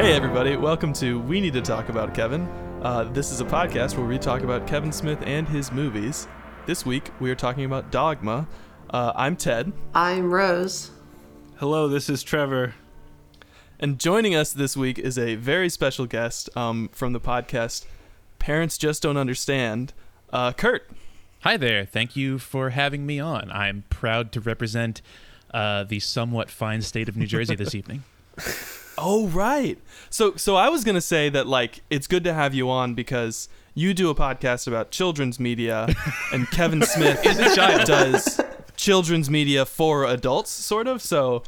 Hey, everybody, welcome to We Need to Talk About Kevin. Uh, this is a podcast where we talk about Kevin Smith and his movies. This week, we are talking about Dogma. Uh, I'm Ted, I'm Rose. Hello, this is Trevor. and joining us this week is a very special guest um, from the podcast Parents Just Don't Understand, uh, Kurt. Hi there. Thank you for having me on. I'm proud to represent uh, the somewhat fine state of New Jersey this evening. Oh, right. So, so I was gonna say that like it's good to have you on because you do a podcast about children's media, and Kevin Smith Is a child. does children's media for adults, sort of. So,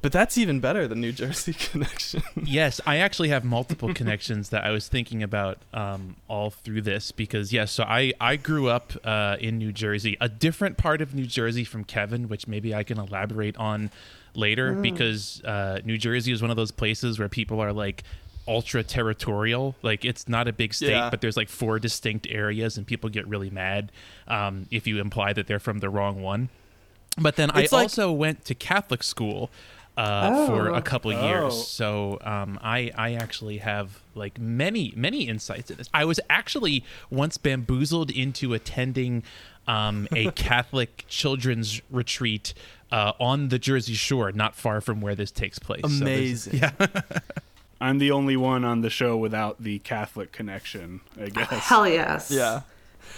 but that's even better than New Jersey Connection. yes, I actually have multiple connections that I was thinking about um, all through this because, yes, so I, I grew up uh, in New Jersey, a different part of New Jersey from Kevin, which maybe I can elaborate on later because uh, New Jersey is one of those places where people are like, ultra territorial like it's not a big state Yeah. but there's like four distinct areas and people get really mad um, if you imply that they're from the wrong one But then It's I like- also went to Catholic school uh, for Oh. a couple years, Oh. so um, I I actually have like many many insights in this. I was actually once bamboozled into attending um, a Catholic children's retreat uh, on the Jersey Shore, not far from where this takes place. So Amazing. yeah. I'm the only one on the show without the Catholic connection, I guess. Hell yes. Yeah.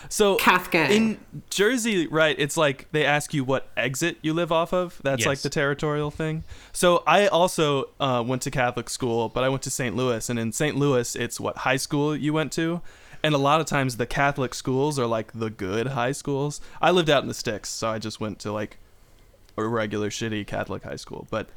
So Cath gang. in Jersey, right? It's like they ask you what exit you live off of. That's like the territorial thing. So I also uh, went to Catholic school, but I went to St. Louis, and in St. Louis, it's what high school you went to. And a lot of times the Catholic schools are like the good high schools. I lived out in the sticks, so I just went to like a regular shitty Catholic high school. But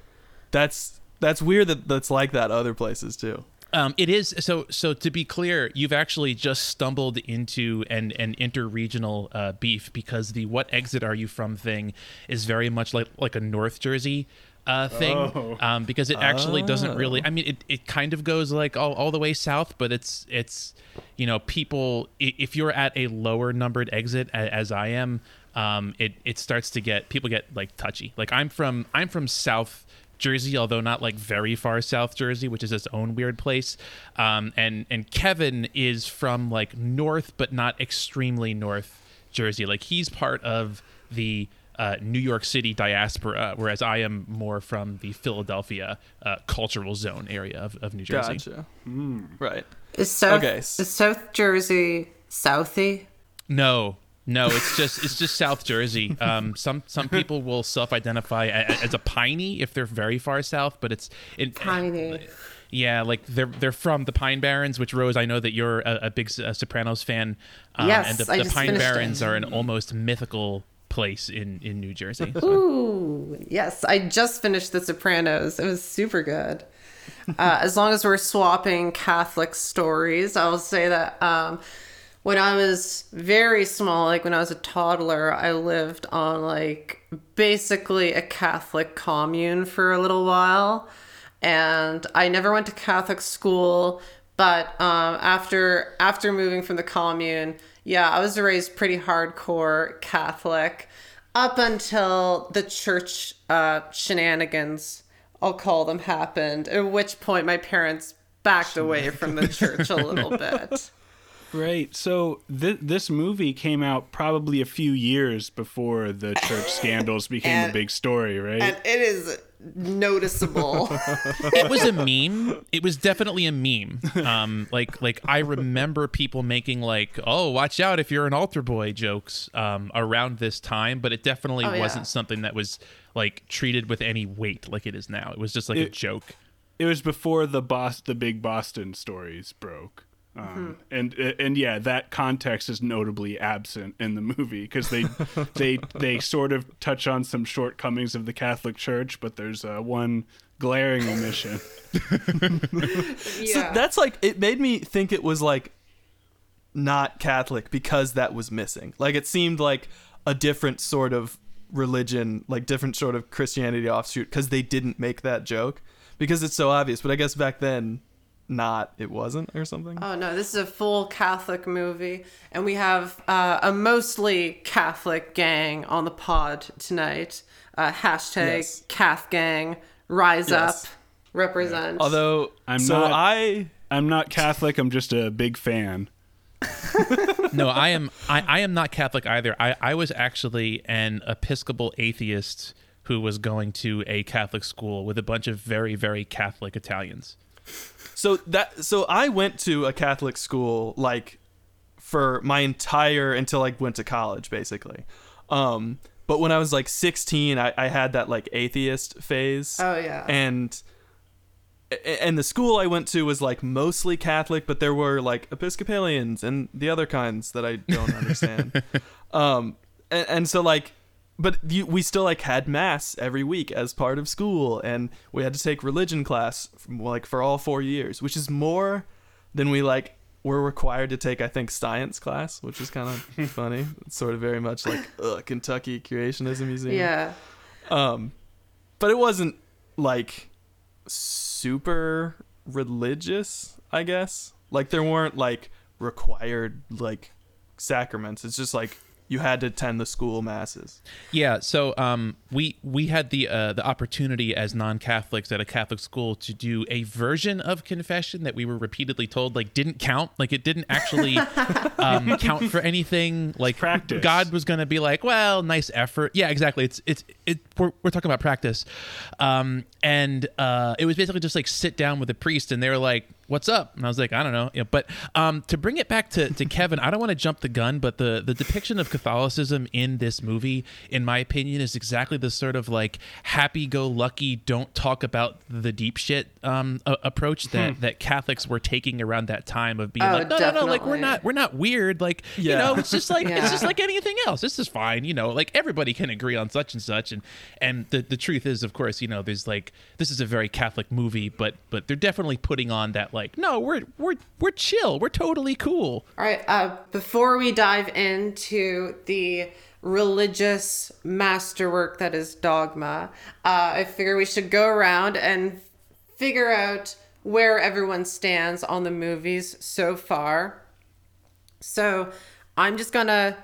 that's that's weird that that's like that other places too. Um, it is so. So to be clear, you've actually just stumbled into an an interregional uh, beef because the "what exit are you from" thing is very much like like a North Jersey uh, thing. Oh. Um, because it actually doesn't really. I mean, it, it kind of goes like all, all the way south, but it's it's you know people if you're at a lower numbered exit as I am. Um, it, it starts to get people get like touchy. Like I'm from I'm from South Jersey, although not like very far South Jersey, which is its own weird place. Um, and and Kevin is from like North, but not extremely North Jersey. Like he's part of the uh, New York City diaspora, whereas I am more from the Philadelphia uh, cultural zone area of, of New Jersey. Gotcha. Right. Is South Okay. is South Jersey Southie? No, no, it's just it's just South Jersey. Um, some some people will self-identify a- a- as a piney if they're very far south, but it's it, Piney. Yeah, like they're they're from the Pine Barrens, which Rose, I know that you're a, a big uh, Sopranos fan. Um, Yes, and the, I the just Pine finished it. Barrens are an almost mythical place in in New Jersey. So- Ooh, yes. I just finished The Sopranos. It was super good. Uh, as long as we're swapping Catholic stories, I'll say that um, when I was very small, like when I was a toddler, I lived on like basically a Catholic commune for a little while. And I never went to Catholic school, but um, after after moving from the commune, yeah, I was raised pretty hardcore Catholic up until the church uh, shenanigans, I'll call them, happened. At which point, my parents backed away from the church a little bit. Right. So th- this movie came out probably a few years before the church scandals became And- a big story, right? And it is noticeable. it was a meme. It was definitely a meme. Um, like like I remember people making like, "Oh, watch out if you're an altar boy" jokes um, around this time, but it definitely Oh, wasn't something that was like treated with any weight like it is now. It was just like a joke. it was before the Bos- the big Boston stories broke. Um, and and yeah, that context is notably absent in the movie because they they they sort of touch on some shortcomings of the Catholic Church, but there's uh, one glaring omission. So that's like it made me think it was like not Catholic because that was missing. Like it seemed like a different sort of religion, like different sort of Christianity offshoot because they didn't make that joke because it's so obvious. But I guess back then, not it wasn't or something. Oh no, this is a full Catholic movie, and we have uh, a mostly Catholic gang on the pod tonight. Uh, hashtag Yes. Cath Gang, rise Yes. up. represent. Although, I'm so not- I I'm not Catholic. I'm just a big fan. no, I am I, I am not Catholic either. I, I was actually an Episcopal atheist who was going to a Catholic school with a bunch of very, very Catholic Italians. So that so I went to a Catholic school like for my entire until I went to college basically. Um but when I was like 16 I, I had that like atheist phase. Oh, yeah. And and the school I went to was like mostly Catholic, but there were like Episcopalians and the other kinds that I don't understand. um and, and so like but you, we still like had mass every week as part of school and we had to take religion class from, like for all four years which is more than we like were required to take i think science class which is kind of funny. It's sort of very much like ugh, kentucky creationism museum. Yeah. um but it wasn't like super religious i guess. Like there weren't like required like sacraments. It's just like you had to attend the school masses Yeah, so um, we we had the uh, the opportunity as non-Catholics at a Catholic school to do a version of confession that we were repeatedly told like didn't count, like it didn't actually um, count for anything. Like practice. God was going to be like, well, nice effort. Yeah, exactly. It's it's it. We're, we're talking about practice, um, and uh, it was basically just like sit down with a priest, and they were like, "What's up?" And I was like, "I don't know." Yeah, but um, to bring it back to, to Kevin, I don't want to jump the gun, but the the depiction of Catholicism in this movie, in my opinion, is exactly the sort of like happy-go-lucky, don't talk about the deep shit um, a- approach that that Catholics were taking around that time of being Oh, like, no, no, no, like we're not we're not weird, like you know, it's just like it's just like anything else. This is fine, you know. Like everybody can agree on such and such, and and the the truth is, of course, you know, there's like this is a very Catholic movie, but but they're definitely putting on that like, no, we're we're we're chill, we're totally cool. All right. Uh, before we dive into the religious masterwork that is dogma, uh, I figure we should go around and figure out where everyone stands on the movies so far. So I'm just gonna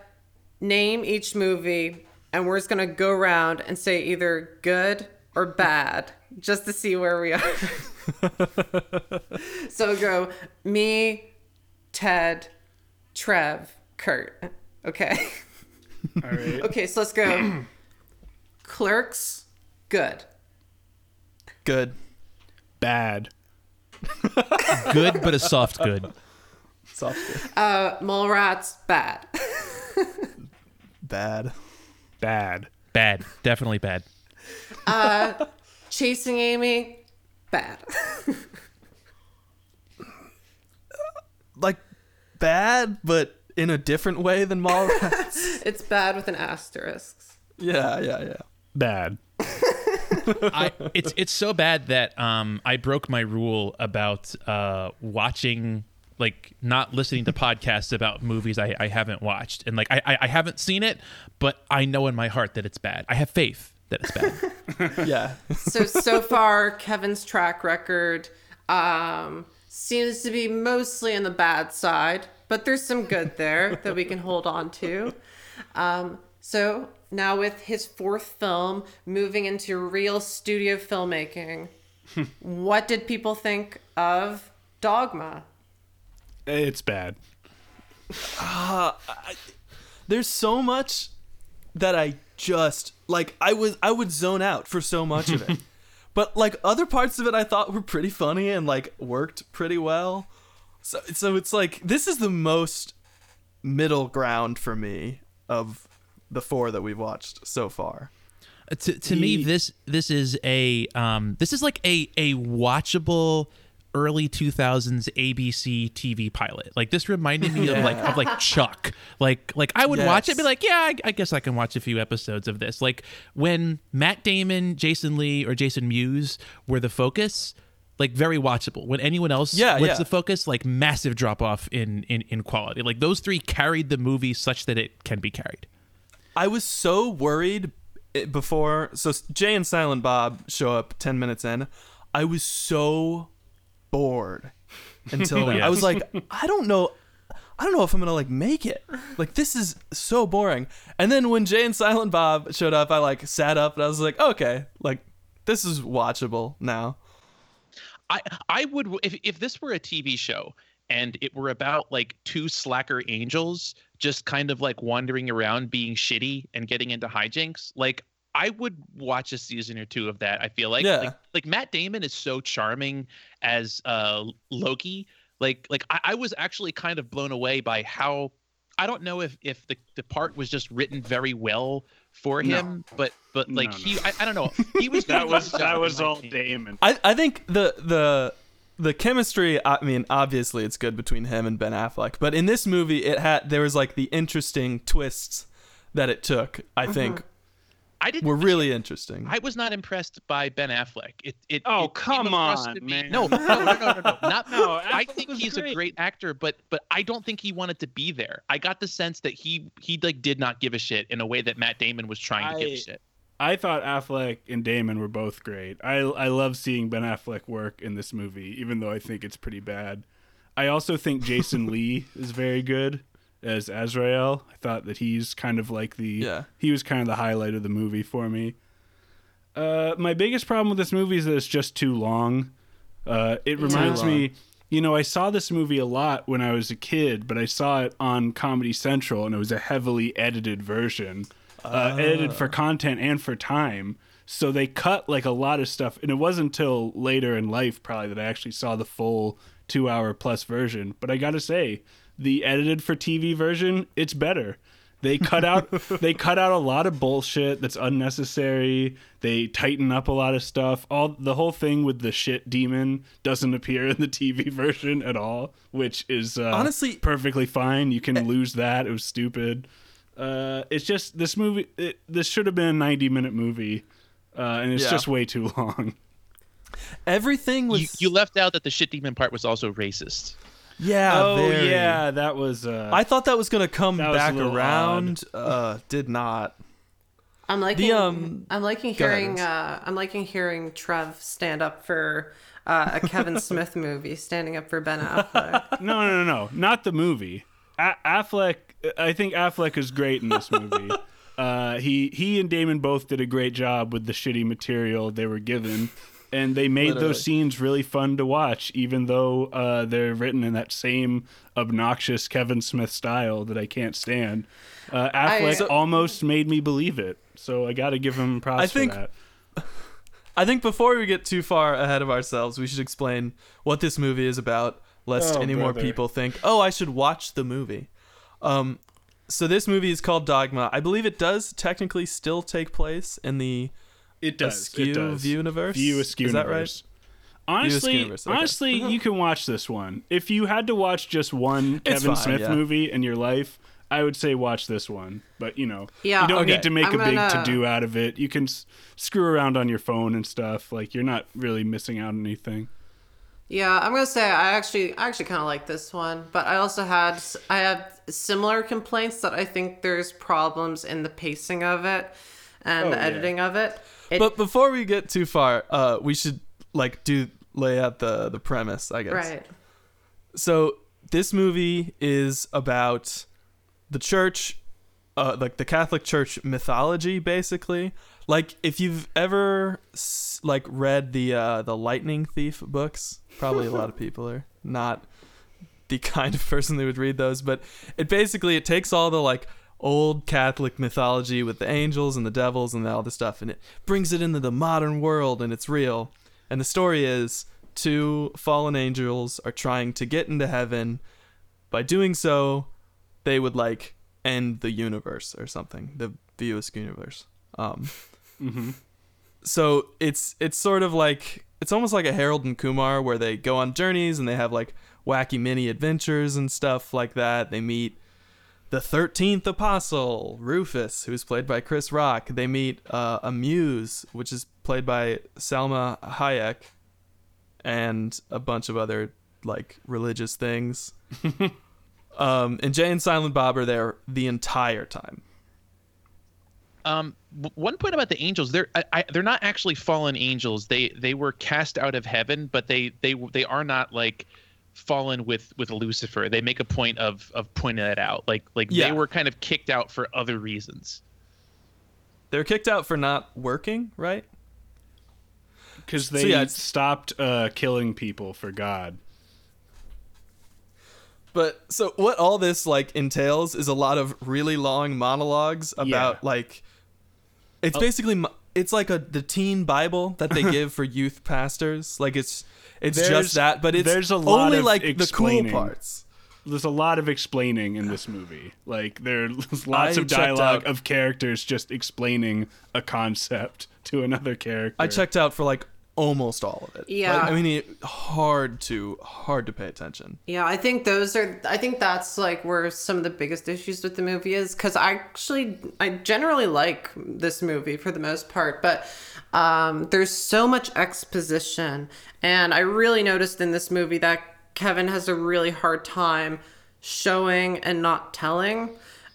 name each movie, and we're just gonna go around and say either good or bad, just to see where we are. so go me, Ted, Trev, Kurt. Okay. All right. Okay, so let's go. Clerks, good. good Bad. Good, but a soft good. soft good Uh, Mallrats, bad. bad Bad. Bad, definitely bad. Chasing Amy, bad. like bad but in a different way than Mallrats. it's bad with an asterisk. yeah yeah yeah Bad. I it's it's so bad that um I broke my rule about uh watching like not listening to podcasts about movies I, I haven't watched and like I, I I haven't seen it but I know in my heart that it's bad. I have faith that it's bad. yeah So so far, Kevin's track record um, seems to be mostly on the bad side, but there's some good there that we can hold on to. Um, so now with his fourth film moving into real studio filmmaking, what did people think of Dogma? It's bad. uh there's so much that I just like I was I would zone out for so much of it. but like other parts of it I thought were pretty funny and like worked pretty well. So so it's like this is the most middle ground for me of the four that we've watched so far. Uh, to to me this this is a um this is like a a watchable early 2000s ABC TV pilot. Like this reminded me of like of like Chuck. Like like I would watch it be like, yeah, I, I guess I can watch a few episodes of this. Like when Matt Damon, Jason Lee or Jason Mewes were the focus, like very watchable. When anyone else Yeah, was yeah. the focus, like massive drop off in, in in quality. Like those three carried the movie such that it can be carried. I was so worried eh, before. So Jay and Silent Bob show up ten minutes in. I was so bored until then. yes. I was like, I don't know. I don't know if I'm gonna like make it. Like this is so boring. And then when Jay and Silent Bob showed up, I like sat up and I was like, okay, like this is watchable now. I I would if if this were a TV show and it were about like two slacker angels just kind of like wandering around being shitty and getting into hijinks, like I would watch a season or two of that. I feel like Yeah. like, like Matt Damon is so charming as uh Loki. Like like I, I was actually kind of blown away by how I don't know if if the, the part was just written very well for No. him, but but like No, no. he I, I don't know. He was That was that was all opinion. Damon. I, I think the the the chemistry I mean obviously it's good between him and Ben Affleck but in this movie it had there was like the interesting twists that it took I think I didn't were really interesting. I was not impressed by Ben Affleck. It, it Oh, it come across on, man. No, no, no, no, no, no, not No, I think was he's a great. great actor, but but I don't think he wanted to be there. I got the sense that he he like did not give a shit in a way that Matt Damon was trying to give I- a shit. I thought Affleck and Damon were both great. I I love seeing Ben Affleck work in this movie, even though I think it's pretty bad. I also think Jason Lee is very good as Azrael. I thought that he's kind of like the Yeah. he was kind of the highlight of the movie for me. Uh, my biggest problem with this movie is that it's just too long. Uh, it reminds long. me, you know, I saw this movie a lot when I was a kid, but I saw it on Comedy Central, and it was a heavily edited version, uh, edited for content and for time. So they cut like a lot of stuff, and it wasn't until later in life probably that I actually saw the full two-hour plus version. But I gotta say, the edited for TV version, it's better. They cut out they cut out a lot of bullshit that's unnecessary. They tighten up a lot of stuff. All the whole thing with the shit demon doesn't appear in the TV version at all, which is uh, Honestly- perfectly fine. You can lose that. It was stupid. Uh, it's just this movie. It, this should have been a ninety minute movie, uh, and it's Yeah. just way too long. Everything was You, you left out that the shit demon part was also racist. Yeah oh very. yeah, that was. Uh, I thought that was gonna come That was a back little around uh did not I'm liking. um, I'm liking hearing. Uh, I'm liking hearing Trev stand up for uh, a Kevin Smith movie, standing up for Ben Affleck. no, no, no, no, not the movie. A- Affleck, I think Affleck is great in this movie. uh, he he and Damon both did a great job with the shitty material they were given, and they made Literally. those scenes really fun to watch, even though uh, they're written in that same obnoxious Kevin Smith style that I can't stand. Uh, Affleck So- almost made me believe it, so I got to give him props I think- for that. I think before we get too far ahead of ourselves, we should explain what this movie is about, lest Oh, any more people think, "Oh, I should watch the movie." Um, so this movie is called Dogma. I believe it does technically still take place in the It does. Askew it does. View-niverse? View Askew Is that universe. right? Honestly, okay. honestly, you can watch this one. If you had to watch just one Kevin fine, Smith yeah. movie in your life, I would say watch this one. But you know, Yeah, you don't okay. need to make I'm a big gonna- to do out of it. You can s- screw around on your phone and stuff. Like you're not really missing out on anything. Yeah, I'm gonna say I actually I actually kind of like this one, but I also had I had similar complaints that I think there's problems in the pacing of it and Oh, the yeah. editing of it. It But before we get too far, uh, we should like do lay out the the premise, I guess. right. So this movie is about the church, uh, like the Catholic Church mythology, basically. Like if you've ever like read the uh, the Lightning Thief books, probably a lot of people are not the kind of person that would read those, but it basically it takes all the like old Catholic mythology with the angels and the devils and all this stuff, and it brings it into the modern world, and it's real. And the story is two fallen angels are trying to get into heaven. By doing so, they would like end the universe or something, the View Askew universe. Um, so it's it's sort of like it's almost like a Harold and Kumar where they go on journeys and they have like wacky mini adventures and stuff like that. They meet the thirteenth apostle, Rufus, who's played by Chris Rock. They meet uh, a muse, which is played by Salma Hayek, and a bunch of other like religious things. um, and Jay and Silent Bob are there the entire time. Um, one point about the angels, they're I, I, they're not actually fallen angels. They they were cast out of heaven, but they they they are not like fallen with with Lucifer. They make a point of of pointing that out. Like like Yeah. they were kind of kicked out for other reasons. They're kicked out for not working, right? because they So, yeah, stopped uh, killing people for God. But so what all this like entails is a lot of really long monologues about Yeah. like it's basically mo- it's like a the teen bible that they give for youth pastors. Like it's it's There's- just that, but it's there's a lot only of like the cool parts. There's a lot of explaining in this movie. Like there's lots I of dialogue of characters just explaining a concept to another character. I checked out for like almost all of it. Yeah. Like, I mean, it, hard to hard to pay attention. Yeah, I think those are. I think that's like where some of the biggest issues with the movie is because I actually I generally like this movie for the most part, but um, there's so much exposition, and I really noticed in this movie that Kevin has a really hard time showing and not telling.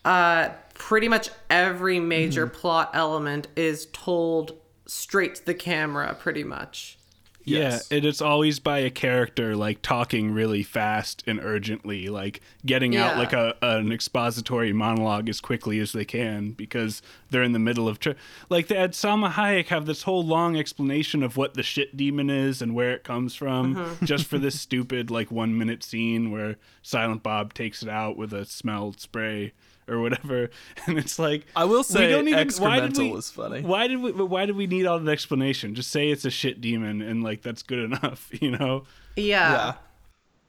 Uh, pretty much every major plot element is told straight to the camera, pretty much. Yes. Yeah, and it's always by a character like talking really fast and urgently, like getting out like a an expository monologue as quickly as they can because they're in the middle of tr- like they had Salma Hayek have this whole long explanation of what the shit demon is and where it comes from, Mm-hmm. just for this stupid like one minute scene where Silent Bob takes it out with a smelled spray or whatever, and it's like I will we say don't even- why did excremental we- was funny. Why did we? Why did we need all that explanation? Just say it's a shit demon, and like that's good enough, you know? Yeah. Yeah.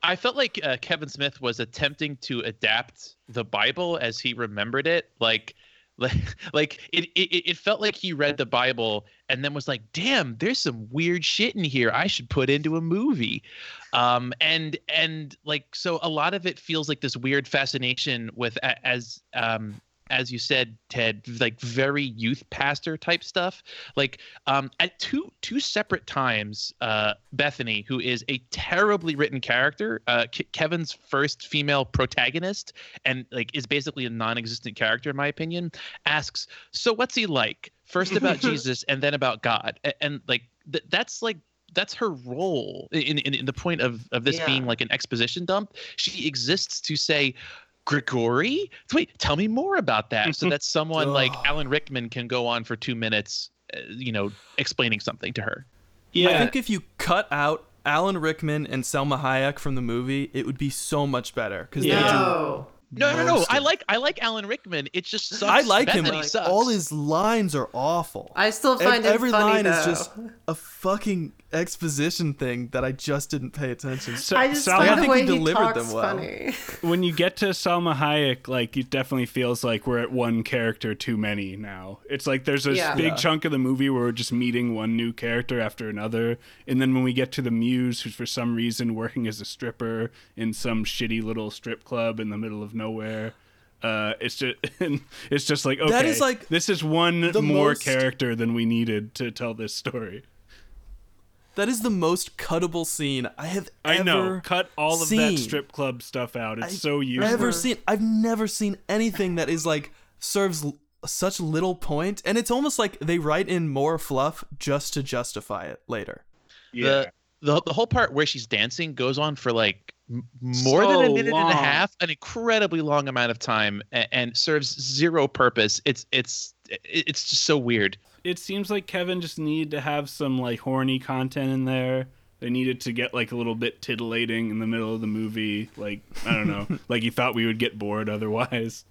I felt like uh, Kevin Smith was attempting to adapt the Bible as he remembered it. Like, like, like it, it, it felt like he read the Bible and then was like, "Damn, there's some weird shit in here. I should put into a movie." Um, and and like, so a lot of it feels like this weird fascination with as um as you said, Ted, like very youth pastor type stuff. Like um, at two two separate times, uh, Bethany, who is a terribly written character, uh, Ke- Kevin's first female protagonist, and like is basically a non-existent character in my opinion, asks, "So what's he like?" First about Jesus, and then about God, and, and like th- that's like that's her role in, in, in the point of, of this Yeah. being like an exposition dump. She exists to say, Grigori? Wait, tell me more about that. So that someone like Alan Rickman can go on for two minutes, uh, you know, explaining something to her. Yeah. I think if you cut out Alan Rickman and Salma Hayek from the movie, it would be so much better because Yeah. they do No. No, no, no. Most I like I like Alan Rickman. It just sucks. I like him. Bethany sucks. All his lines are awful. I still find it every funny, line though. is just a fucking exposition thing that I just didn't pay attention. To. So- I just Sal- find I the think way he he delivered talks them well. funny. when you get to Salma Hayek, like it definitely feels like we're at one character too many now. It's like there's a Yeah. big Yeah. chunk of the movie where we're just meeting one new character after another, and then when we get to the muse, who's for some reason working as a stripper in some shitty little strip club in the middle of nowhere. Uh, it's just it's just like okay, That is, like, this is one the more most- character than we needed to tell this story. That is the most cuttable scene I have I ever know, cut all of seen. that strip club stuff out. It's I've so useless. Never seen. I've never seen anything that is like serves l- such little point, and it's almost like they write in more fluff just to justify it later. yeah. the, the the whole part where she's dancing goes on for like m- more than a So minute and a half, an incredibly long amount of time, and, and serves zero purpose. It's it's it's just so weird. it seems like Kevin just needed to have some like horny content in there. They needed to get like a little bit titillating in the middle of the movie. Like I don't know, like he thought we would get bored otherwise.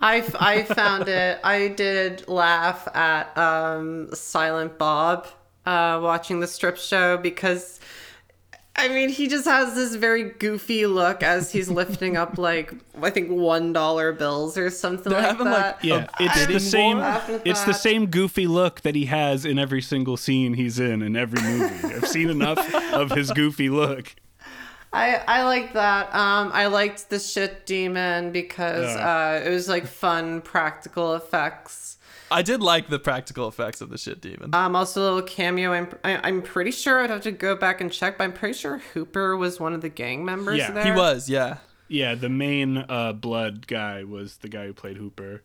I, f- I found it. I did laugh at um, Silent Bob uh, watching the strip show because, I mean, he just has this very goofy look as he's lifting up like I think one dollar bills or something They're like having, that. like, Yeah, a it's the same. war? Laugh at It's the same goofy look that he has in every single scene he's in in every movie. I've seen enough of his goofy look. I I liked that. Um, I liked the shit demon because Yeah. uh, it was like fun practical effects. I did like the practical effects of the shit demon. Um, also a little cameo. I'm, I, I'm pretty sure I'd have to go back and check, but I'm pretty sure Hooper was one of the gang members Yeah. there. he was, yeah. Yeah, the main uh, blood guy was the guy who played Hooper.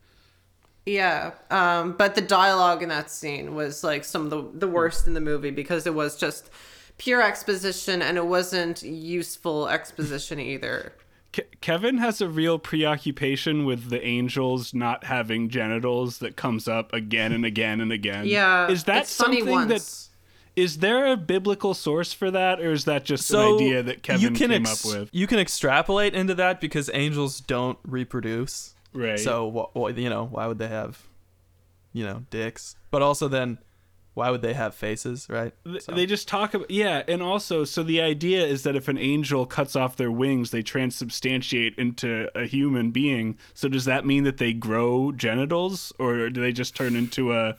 Yeah. Um, but the dialogue in that scene was like some of the the worst in the movie because it was just pure exposition and it wasn't useful exposition either. Ke- Kevin has a real preoccupation with the angels not having genitals that comes up again and again and again. Yeah. is that it's funny something once. that Is there a biblical source for that, or is that just So an idea that Kevin you can came ex- up with? You can extrapolate into that because angels don't reproduce. Right. So wh- wh- you know why would they have, you know, dicks? But also then, why would they have faces? Right. So- They just talk about yeah, and also so the idea is that if an angel cuts off their wings, they transubstantiate into a human being. So does that mean that they grow genitals, or do they just turn into a?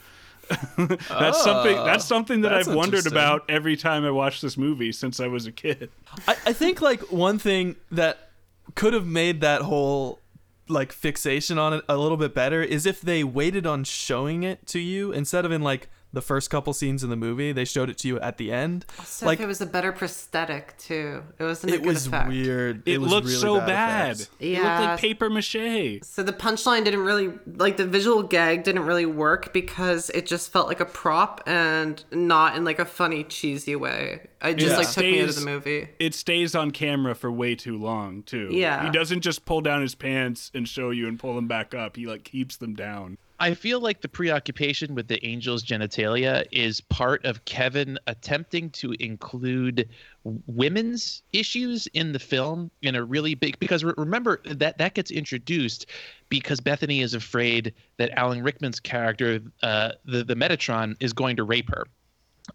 that's something. Oh, that's something that Oh, that's I've wondered about every time I watch this movie since I was a kid. I, I think like one thing that could have made that whole like fixation on it a little bit better is if they waited on showing it to you instead of in like the first couple scenes in the movie they showed it to you at the end So like if it was a better prosthetic too. It wasn't a it good was effect. weird It, was looked really so bad. effects. It looked like paper mache. So the punchline didn't really like the visual gag didn't really work because it just felt like a prop and not in like a funny cheesy way. It just Yeah. like took me out of the movie. It stays on camera for way too long too. Yeah. he doesn't just pull down his pants and show you and pull them back up. He like keeps them down. I feel like the preoccupation with the angel's genitalia is part of Kevin attempting to include women's issues in the film in a really big because remember that that gets introduced because Bethany is afraid that Alan Rickman's character uh, the the Metatron is going to rape her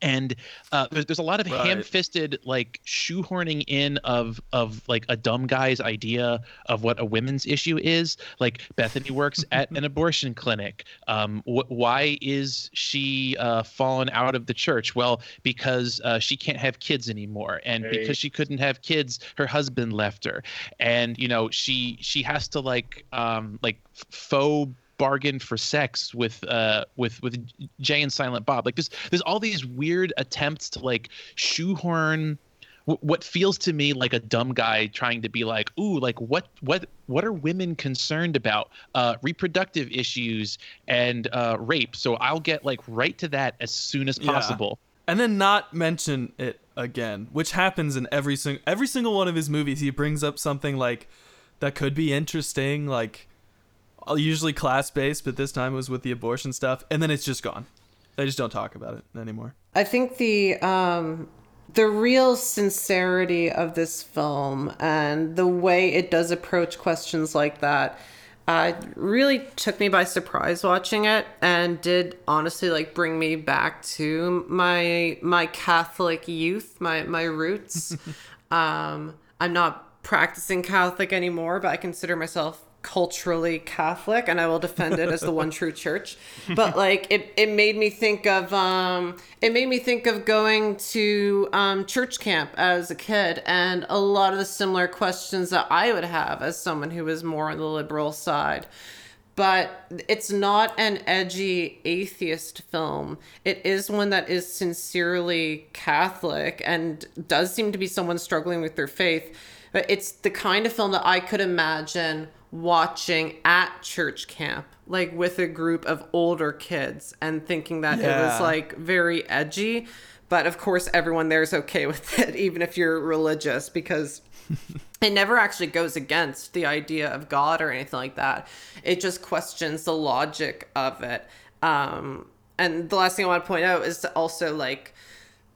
and uh, there's, there's a lot of Right. ham-fisted like shoehorning in of of like a dumb guy's idea of what a women's issue is. Like bethany works at an abortion clinic. Um, wh- why is she uh, fallen out of the church? Well because uh, she can't have kids anymore. And Right. because she couldn't have kids her husband left her. And you know she she has to like um like faux bargain for sex with uh with with Jay and Silent Bob. Like there's there's all these weird attempts to like shoehorn wh- what feels to me like a dumb guy trying to be like, ooh, like what what what are women concerned about? Uh, reproductive issues and uh, rape. So I'll get like right to that as soon as Yeah. possible. and then not mention it again which happens in every single every single one of his movies he brings up something like that could be interesting like usually class based but this time it was with the abortion stuff and then it's just gone they just don't talk about it anymore I think the um the real sincerity of this film and the way it does approach questions like that uh, really took me by surprise watching it and did honestly like bring me back to my my Catholic youth, my my roots. um, I'm not practicing Catholic anymore, but I consider myself culturally Catholic and I will defend it as the one true church. But like it, it made me think of um it made me think of going to um church camp as a kid and a lot of the similar questions that I would have as someone who was more on the liberal side but it's not an edgy atheist film. It is one that is sincerely Catholic and does seem to be someone struggling with their faith. But it's the kind of film that I could imagine watching at church camp, like with a group of older kids, and thinking that it was like very edgy. But of course, everyone there is okay with it, even if you're religious, because it never actually goes against the idea of God or anything like that. It just questions the logic of it. Um, and the last thing I want to point out is to also like,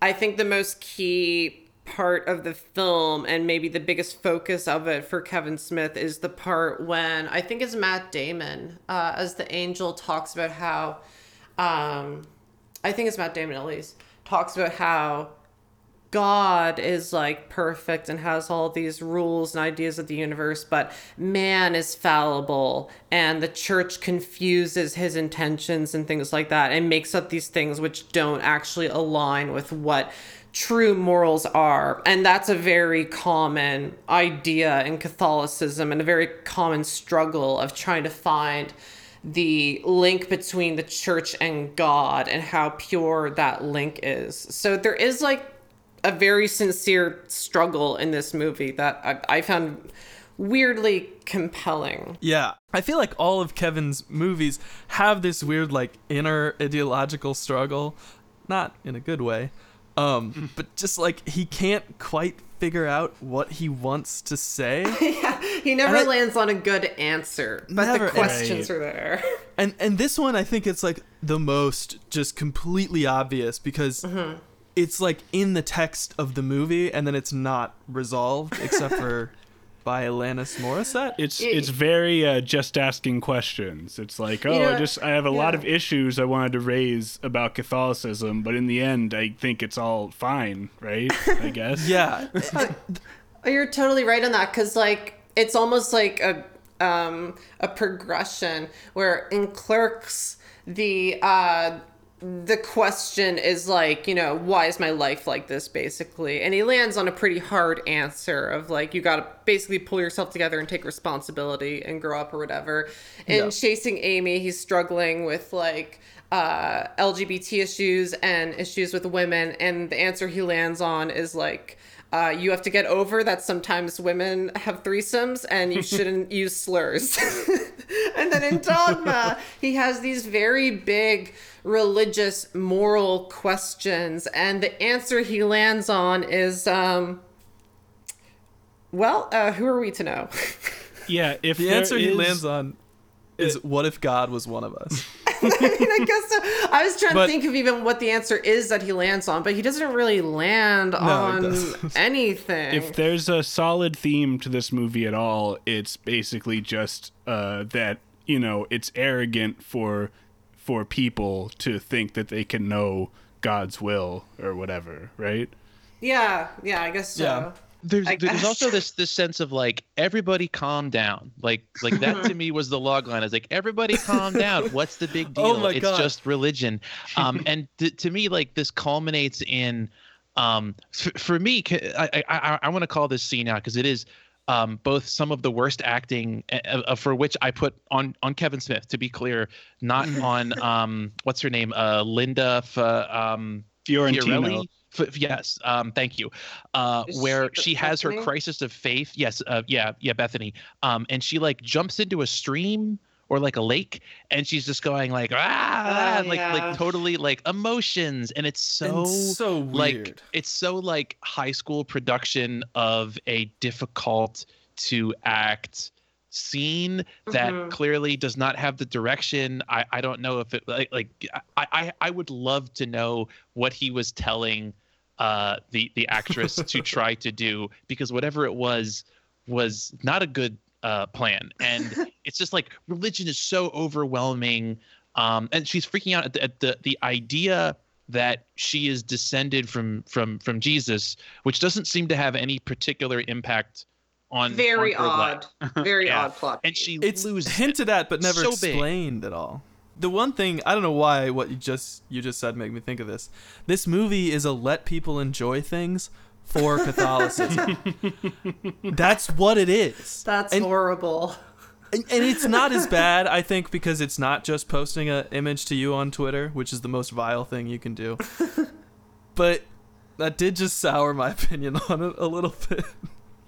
I think the most key part of the film and maybe the biggest focus of it for Kevin Smith is the part when I think it's Matt Damon uh, as the angel talks about how, um, I think it's Matt Damon at least, talks about how God is like perfect and has all these rules and ideas of the universe, but man is fallible and the church confuses his intentions and things like that and makes up these things which don't actually align with what true morals are. And that's a very common idea in Catholicism and a very common struggle of trying to find the link between the church and God and how pure that link is. So there is like a very sincere struggle in this movie that I, I found weirdly compelling. Yeah. I feel like all of Kevin's movies have this weird like inner ideological struggle, not in a good way. Um, but just like he can't quite figure out what he wants to say. He never And I- lands on a good answer, but Never- the questions are there. And and this one I think it's like the most just completely obvious because it's like in the text of the movie, and then it's not resolved except for by Alanis Morissette. It's Y- it's very uh, just asking questions. It's like, oh, know, I just I have a lot of issues I wanted to raise about Catholicism, but in the end, I think it's all fine, right? I guess. yeah, Oh, You're totally right on that because like it's almost like a um a progression where in clerks the uh the question is like you know why is my life like this basically? And he lands on a pretty hard answer of like you got to basically pull yourself together and take responsibility and grow up or whatever. And Yeah. chasing amy he's struggling with like uh lgbt issues and issues with women. And the answer he lands on is like uh, you have to get over that sometimes women have threesomes and you shouldn't use slurs. and then in Dogma, he has these very big religious, moral questions. And the answer he lands on is, um, well, uh, who are we to know? Yeah. If the there answer he lands on is what if God was one of us? I mean, I guess so. I was trying But- to think of even what the answer is that he lands on, but he doesn't really land he on anything. If there's a solid theme to this movie at all, it's basically just uh, that you know it's arrogant for for people to think that they can know God's will or whatever, right? yeah, yeah, I guess so. Yeah. There's there's also this this sense of like everybody calm down. Like like that to me was the log line. Is like everybody calm down. What's the big deal? Oh it's God. just religion. Um and t- to me like this culminates in um f- for me i i i, I want to call this scene out because it is um, both some of the worst acting uh, uh, for which I put on on Kevin Smith to be clear, not on um what's her name uh Linda F- um Fiorentino. Fiorelli? F- yes, um, thank you. Uh, where she she has her crisis of faith. Yes, uh, yeah, yeah, Bethany. Um, and she like jumps into a stream or like a lake, and she's just going like ah, Oh, like yeah. like totally like emotions, and it's so And so weird. like it's so like high school production of a difficult to act scene that Mhm. clearly does not have the direction i i don't know if it like like i i, I would love to know what he was telling uh the the actress to try to do because whatever it was was not a good uh plan and it's just like religion is so overwhelming um and she's freaking out at the, at the the idea that she is descended from from from Jesus, which doesn't seem to have any particular impact on Very on odd. Very Yeah. odd plot. and she it's loses. it. hinted at but never So big. explained at all. The one thing I don't know why what you just you just said made me think of this. This movie is a let people enjoy things for Catholicism. That's what it is. That's and, horrible. and, and it's not as bad, I think, because it's not just posting an image to you on Twitter, which is the most vile thing you can do. but that did just sour my opinion on it a little bit.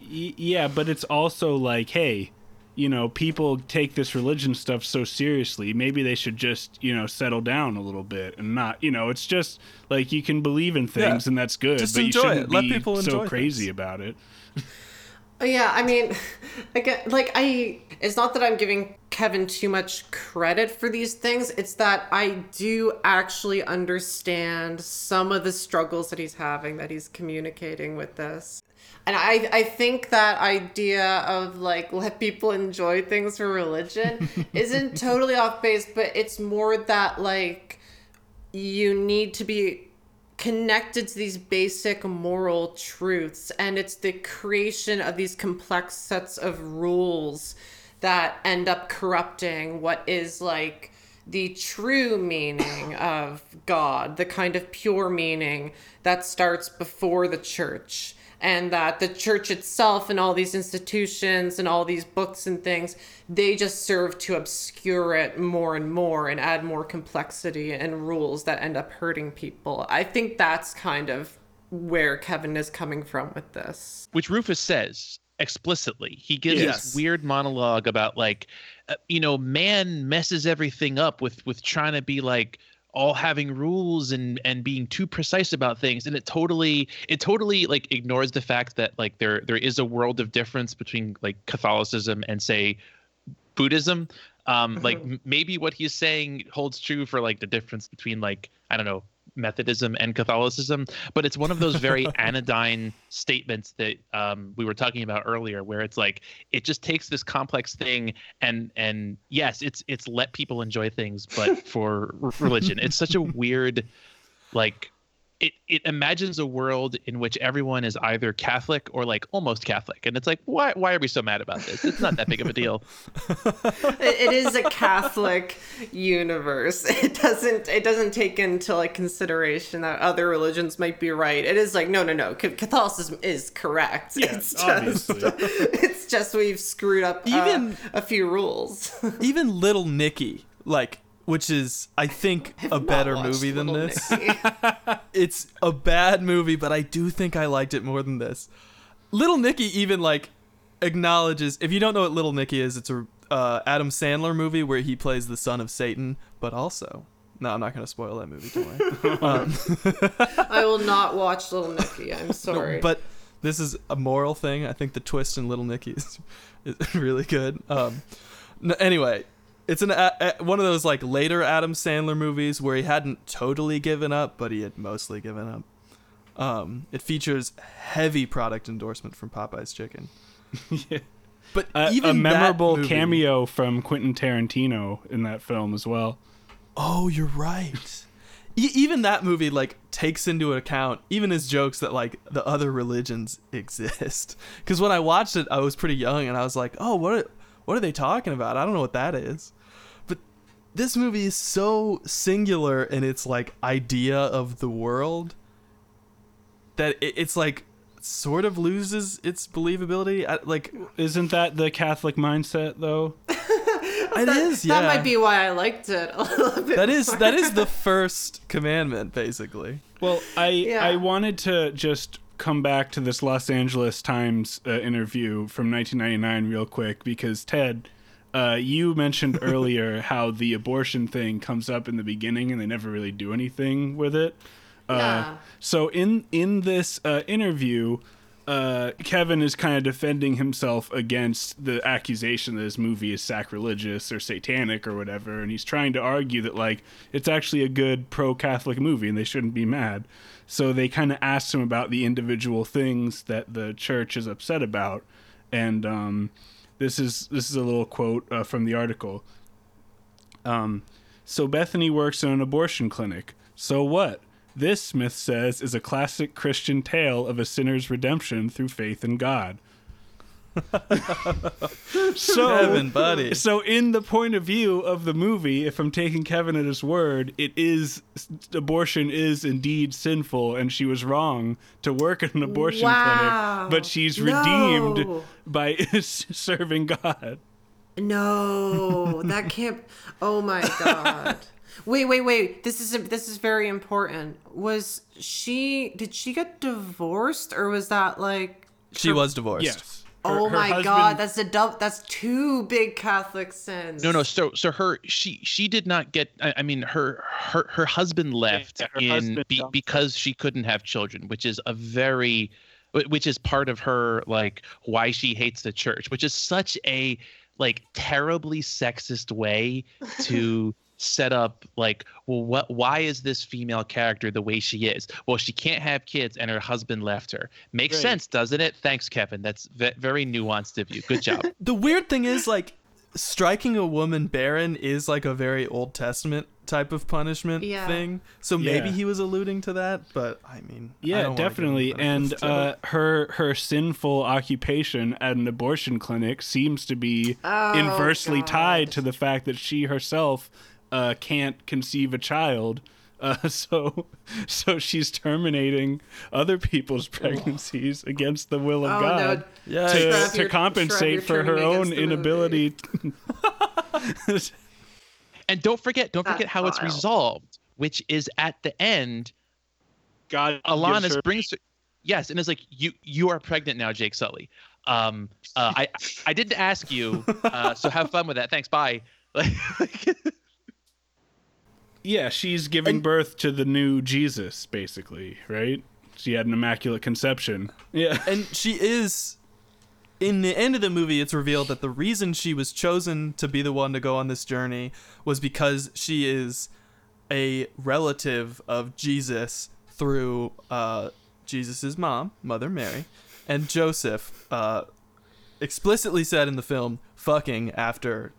Y- yeah, but it's also like, hey, you know, people take this religion stuff so seriously. Maybe they should just, you know, settle down a little bit and not, you know, it's just like you can believe in things Yeah. and that's good, Just but you shouldn't it. Let be people so enjoy crazy things. about it. Yeah, I mean, again, like I, it's not that I'm giving Kevin too much credit for these things. It's that I do actually understand some of the struggles that he's having, that he's communicating with this. And I, I think that idea of like let people enjoy things for religion isn't totally off base, but it's more that like you need to be connected to these basic moral truths. And it's the creation of these complex sets of rules that end up corrupting what is like the true meaning of God, the kind of pure meaning that starts before the church and that the church itself and all these institutions and all these books and things they just serve to obscure it more and more and add more complexity and rules that end up hurting people i think that's kind of where kevin is coming from with this which Rufus says explicitly. He gives Yes. this weird monologue about like, uh, you know, man messes everything up with with trying to be like all having rules and and being too precise about things. And it totally it totally like ignores the fact that like there there is a world of difference between like catholicism and say buddhism. Um like m- maybe what he's saying holds true for like the difference between like i don't know Methodism and Catholicism, but it's one of those very anodyne statements that um, we were talking about earlier, where it's like it just takes this complex thing and and yes, it's it's let people enjoy things, but for religion, it's such a weird like it it imagines a world in which everyone is either Catholic or like almost Catholic, and it's like why why are we so mad about this? It's not that big of a deal. it, it is a Catholic universe. It doesn't it doesn't take into like consideration that other religions might be right. It is like no no no Catholicism is correct. Yeah, it's just obviously. it's just we've screwed up uh, Even- a few rules. Even Little Nicky, like, which is I think a better movie than Little this. It's a bad movie, but I do think I liked it more than this. Little Nicky even like acknowledges. If you don't know what Little Nicky is, it's a uh, Adam Sandler movie where he plays the son of Satan, but also. No, I'm not going to spoil that movie. Don't um, I will not watch Little Nicky. I'm sorry. but this is a moral thing. I think the twist in Little Nicky is, is really good. Um, n- anyway, it's an a, a- one of those like later Adam Sandler movies where he hadn't totally given up, but he had mostly given up. Um, it features heavy product endorsement from Popeye's Chicken. yeah. But A, even a memorable movie- cameo from Quentin Tarantino in that film as well. Oh, you're right. E- even that movie like takes into account even his jokes that like the other religions exist. Because when I watched it, I was pretty young and I was like, oh, what are, what are they talking about? I don't know what that is. But this movie is so singular in its like idea of the world that it, it's like sort of loses its believability. I, like Isn't that the Catholic mindset though? it is, yeah. that might be why I liked it a little bit. That is more. that is the first commandment, basically. Well, I Yeah. I wanted to just come back to this Los Angeles Times uh, interview from 1999 real quick because Ted, uh, you mentioned earlier how the abortion thing comes up in the beginning and they never really do anything with it. Uh, Yeah. So in in this uh, interview, uh, Kevin is kind of defending himself against the accusation that his movie is sacrilegious or satanic or whatever, and he's trying to argue that like it's actually a good pro-Catholic movie and they shouldn't be mad. So they kind of asked him about the individual things that the church is upset about, and um, this is this is a little quote uh, from the article. Um, so Bethany works in an abortion clinic. So what? This, Smith says, is a classic Christian tale of a sinner's redemption through faith in God. so, Kevin, buddy. so in the point of view of the movie, if I'm taking Kevin at his word, it is abortion is indeed sinful, and she was wrong to work in an abortion Wow. clinic, but she's No. redeemed by serving God. No, that can't. Oh my god. Wait, wait, wait. This is this is very important. Was she? Did she get divorced, or was that like? She was divorced. Yes. Her- oh my husband- god, that's a dub. That's two big Catholic sins. No, no. So, so her she she did not get. I, I mean, her her her husband left Yeah, her in husband be, because she couldn't have children, which is a very, which is part of her like why she hates the church, which is such a like terribly sexist way to set up like well what why is this female character the way she is well she can't have kids and her husband left her makes Right. sense doesn't it thanks kevin that's ve- very nuanced of you good job The weird thing is like striking a woman barren is like a very Old Testament type of punishment Yeah. thing. So maybe Yeah. he was alluding to that, but I mean, Yeah, don't wanna give him definitely. And of the doubt. uh, her her sinful occupation at an abortion clinic seems to be Oh, inversely God. tied to the fact that she herself uh, can't conceive a child. Uh, so, so she's terminating other people's pregnancies against the will of Oh, God no. yeah, to, Trev, to you're- compensate for her own against the inability. And don't forget, don't That's forget how it's vile. resolved, which is at the end, God, Alanis gives her- brings her, yes, and it's like you you are pregnant now, Jake Sully. Um, uh, I I didn't ask you, uh, so have fun with that. Thanks, bye. Like, Yeah, she's giving And- birth to the new Jesus, basically, right? She had an immaculate conception. Yeah. and she is in the end of the movie it's revealed that the reason she was chosen to be the one to go on this journey was because she is a relative of Jesus through uh, Jesus's mom, Mother Mary, and Joseph uh, explicitly said in the film fucking after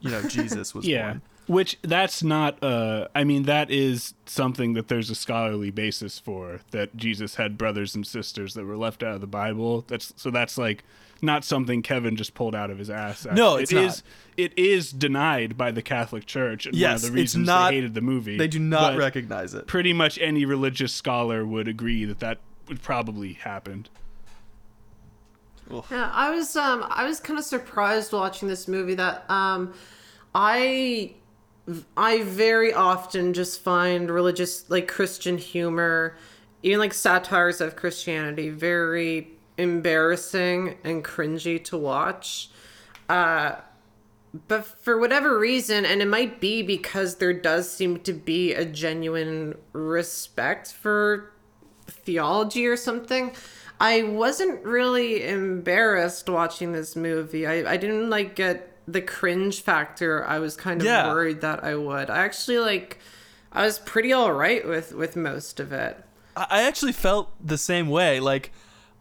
you know Jesus was yeah. born. Which that's not uh I mean that is something that there's a scholarly basis for that Jesus had brothers and sisters that were left out of the Bible. That's so that's like not something Kevin just pulled out of his ass. No, It it's is- not. it is denied by the Catholic Church and Yes, one of the it's reasons not- they hated the movie. They do not but recognize it. pretty much any religious scholar would agree that that would probably happened. Yeah, I was um I was kind of surprised watching this movie that um I I very often just find religious like Christian humor, even like satires of Christianity, very embarrassing and cringy to watch. Uh but for whatever reason, and it might be because there does seem to be a genuine respect for theology or something. I wasn't really embarrassed watching this movie. I, I didn't like get the cringe factor. I was kind of Yeah. worried that I would. I actually like I was pretty all right with with most of it. I I actually felt the same way. Like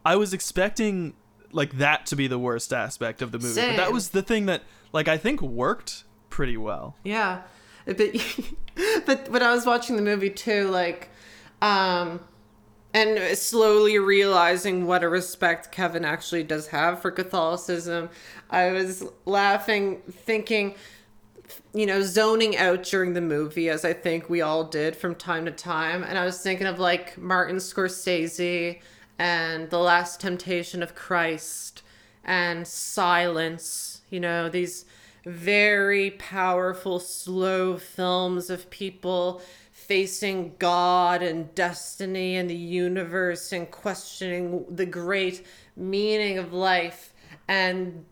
I was expecting like that to be the worst aspect of the movie, but that was the thing that like I think worked pretty well. Yeah. But but when I was watching the movie too, like um and slowly realizing what a respect Kevin actually does have for Catholicism, I was laughing, thinking, you know, zoning out during the movie, as I think we all did from time to time. And I was thinking of like Martin Scorsese and The Last Temptation of Christ and Silence, you know, these very powerful, slow films of people facing God and destiny and the universe and questioning the great meaning of life. And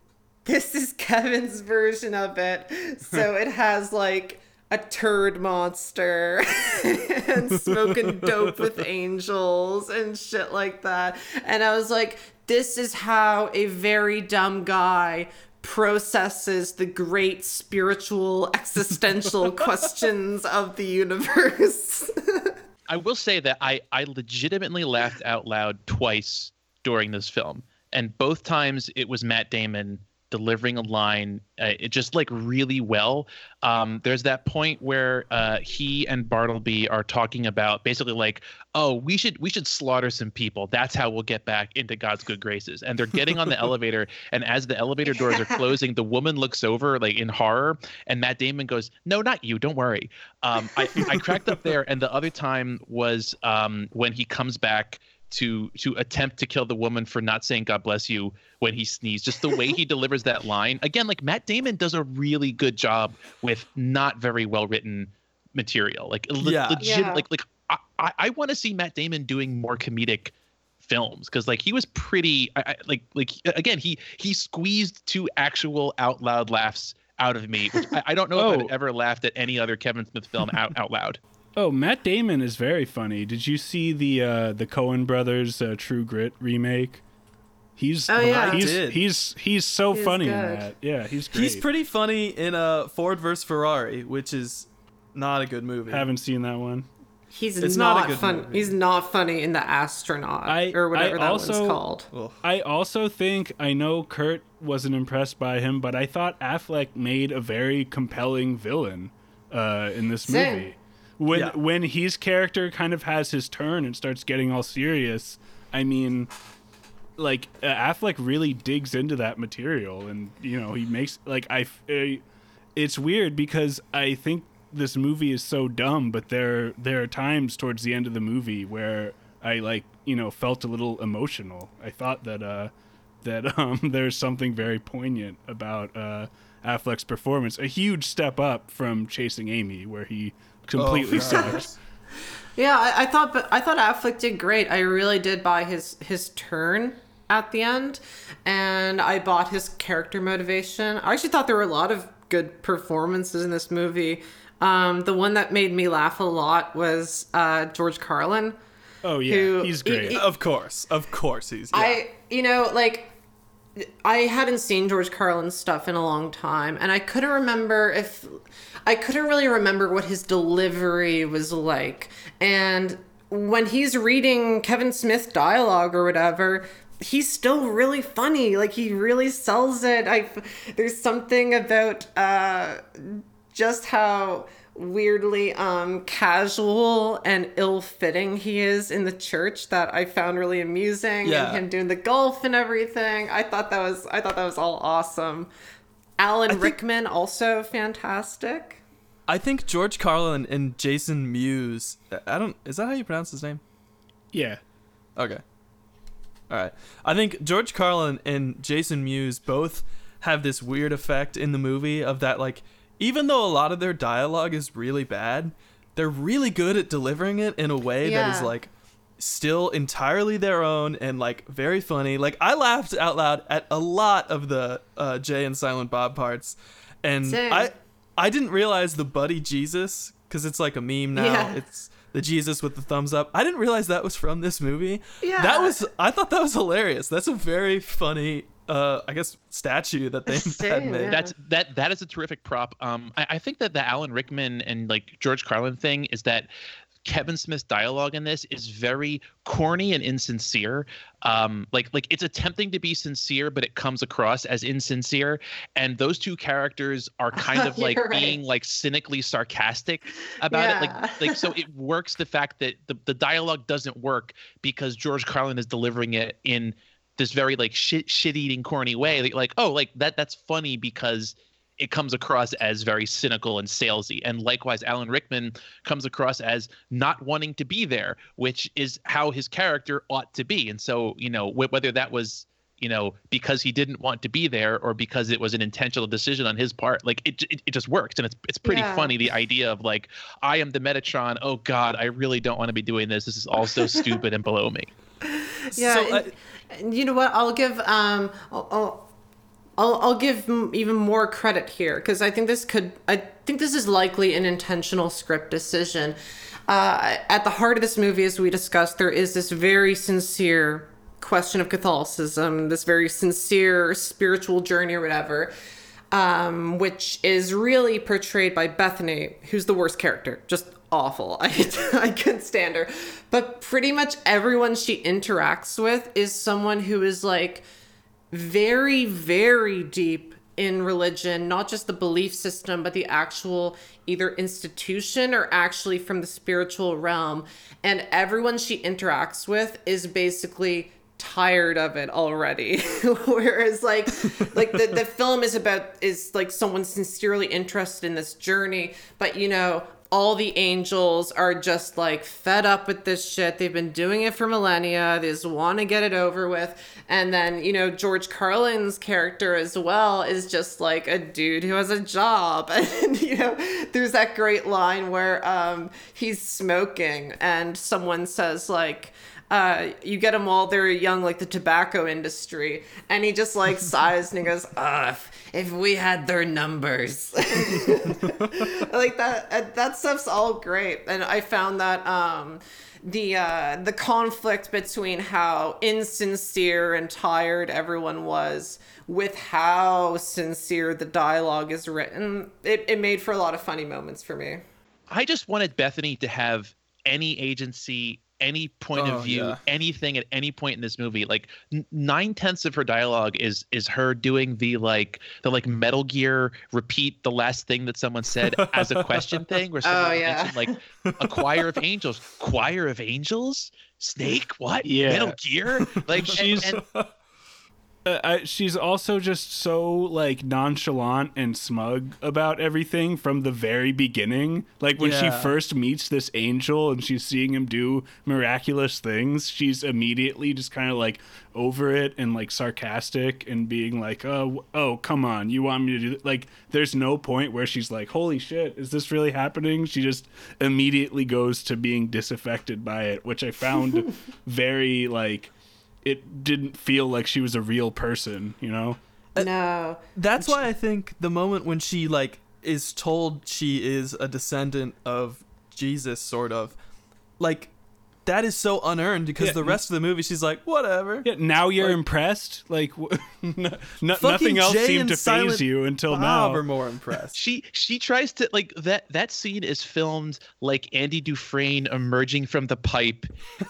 this is Kevin's version of it. So it has like a turd monster and smoking dope with angels and shit like that. And I was like, this is how a very dumb guy processes the great spiritual existential questions of the universe. I will say that I, I legitimately laughed out loud twice during this film. And both times it was Matt Damon delivering a line uh, it just like really well. Um, there's that point where uh, he and Bartleby are talking about basically like, oh, we should we should slaughter some people. That's how we'll get back into God's good graces. And they're getting on the elevator, and as the elevator doors are closing, the woman looks over like in horror, and Matt Damon goes, "No, not you. Don't worry." Um, I I cracked up there, and the other time was um, when he comes back to to attempt to kill the woman for not saying God bless you when he sneezed. Just the way he delivers that line. Again, like Matt Damon does a really good job with not very well written material. Like le- Yeah. legit Yeah. like like I, I, I want to see Matt Damon doing more comedic films because like he was pretty I, I, like like again he he squeezed two actual out loud laughs out of me which I, I don't know if Oh. I've ever laughed at any other Kevin Smith film out, out loud Oh, Matt Damon is very funny. Did you see the uh, the Coen brothers uh, True Grit remake? He's Oh, yeah. I he's did. he's he's so He's funny in that. Yeah, he's great. He's pretty funny in uh, Ford vs Ferrari, which is not a good movie. Haven't seen that one. He's It's not not, a good fun. movie. He's not funny in the astronaut I- or whatever I that also- one's called. Ugh. I also think I know Kurt wasn't impressed by him, but I thought Affleck made a very compelling villain uh, in this Same. movie. When Yeah. when his character kind of has his turn and starts getting all serious, I mean, like uh, Affleck really digs into that material, and you know he makes like I. uh, It's weird because I think this movie is so dumb, but there there are times towards the end of the movie where I like you know felt a little emotional. I thought that uh that um there's something very poignant about uh Affleck's performance, a huge step up from Chasing Amy, where he completely Oh, sucks. Yeah, I, I thought, but I thought Affleck did great. I really did buy his his turn at the end, and I bought his character motivation. I actually thought there were a lot of good performances in this movie. Um, the one that made me laugh a lot was uh, George Carlin. Oh yeah, Who- he's he- great. he- Of course, of course he's. Yeah. I, you know, like I hadn't seen George Carlin's stuff in a long time, and I couldn't remember if I couldn't really remember what his delivery was like. And when he's reading Kevin Smith dialogue or whatever, he's still really funny. Like he really sells it. I there's something about uh, just how weirdly um casual and ill-fitting he is in the church that I found really amusing Yeah. and him doing the golf and everything. I thought that was I thought that was all awesome. Alan Rickman also fantastic. I think George Carlin and Jason Mewes. Uh, I don't. Is that how you pronounce his name? Yeah. Okay. All right. I think George Carlin and Jason Mewes both have this weird effect in the movie of that like even though a lot of their dialogue is really bad, they're really good at delivering it in a way that is like still entirely their own and like very funny. Like I laughed out loud at a lot of the uh, Jay and Silent Bob parts, and Same. I I didn't realize the Buddy Jesus because it's like a meme now. Yeah. It's the Jesus with the thumbs up. I didn't realize that was from this movie. Yeah. That was I thought that was hilarious. That's a very funny uh I guess statue that they had made. yeah. That's that that is a terrific prop. Um, I, I think that the Alan Rickman and like George Carlin thing is that Kevin Smith's dialogue in this is very corny and insincere. Um, like like it's attempting to be sincere, but it comes across as insincere. And those two characters are kind of like right. being like cynically sarcastic about it. Like like so it works the fact that the, the dialogue doesn't work because George Carlin is delivering it in this very like shit shit eating corny way. Like, like oh like that that's funny because it comes across as very cynical and salesy. And likewise, Alan Rickman comes across as not wanting to be there, which is how his character ought to be. And so, you know, wh- whether that was, you know, because he didn't want to be there or because it was an intentional decision on his part, like it, it, it just works. And it's, it's pretty Yeah. funny. The idea of like, I am the Metatron. Oh God, I really don't want to be doing this. This is all so stupid and below me. Yeah, So, and, and you know what? I'll give um, I'll, I'll, I'll, I'll give even more credit here because I think this could, I think this is likely an intentional script decision. Uh, at the heart of this movie, as we discussed, there is this very sincere question of Catholicism, this very sincere spiritual journey or whatever. Um, which is really portrayed by Bethany, who's the worst character, just awful. I I couldn't stand her. But pretty much everyone she interacts with is someone who is like very, very deep in religion, not just the belief system, but the actual either institution or actually from the spiritual realm. And everyone she interacts with is basically tired of it already. Whereas like like the, the film is about is like someone sincerely interested in this journey, but you know, all the angels are just like fed up with this shit. They've been doing it for millennia. They just want to get it over with. And then, you know, George Carlin's character as well is just like a dude who has a job. And, you know, there's that great line where um, he's smoking and someone says, like, uh, you get them while they're young, like the tobacco industry. And he just like sighs and he goes, ah, if, we had their numbers. like that, uh, that stuff's all great. And I found that, um, the uh the conflict between how insincere and tired everyone was with how sincere the dialogue is written it, it made for a lot of funny moments for me I just wanted Bethany to have any agency, any point Oh, of view, yeah. anything at any point in this movie. Like nine tenths of her dialogue is is her doing the like the like Metal Gear repeat the last thing that someone said as a question thing, where someone Oh, yeah. mentioned like a choir of angels, choir of angels, Snake, what? Yeah. Metal Gear, like She's- and, and Uh, I, she's also just so like nonchalant and smug about everything from the very beginning. Like when she first meets this angel and she's seeing him do miraculous things, she's immediately just kind of like over it and like sarcastic and being like, "Oh, oh, come on, you want me to do like?" There's no point where she's like, "Holy shit, is this really happening?" She just immediately goes to being disaffected by it, which I found very like it didn't feel like she was a real person, you know? Uh, no That's why I think the moment when she like is told she is a descendant of Jesus, sort of, like that is so unearned because Yeah. the rest of the movie she's like whatever. Yeah, now you're Like- impressed. Like no, no- nothing else Jay seemed to Silent phase you until Bob now. are more impressed. She she tries to like that that scene is filmed like Andy Dufresne emerging from the pipe,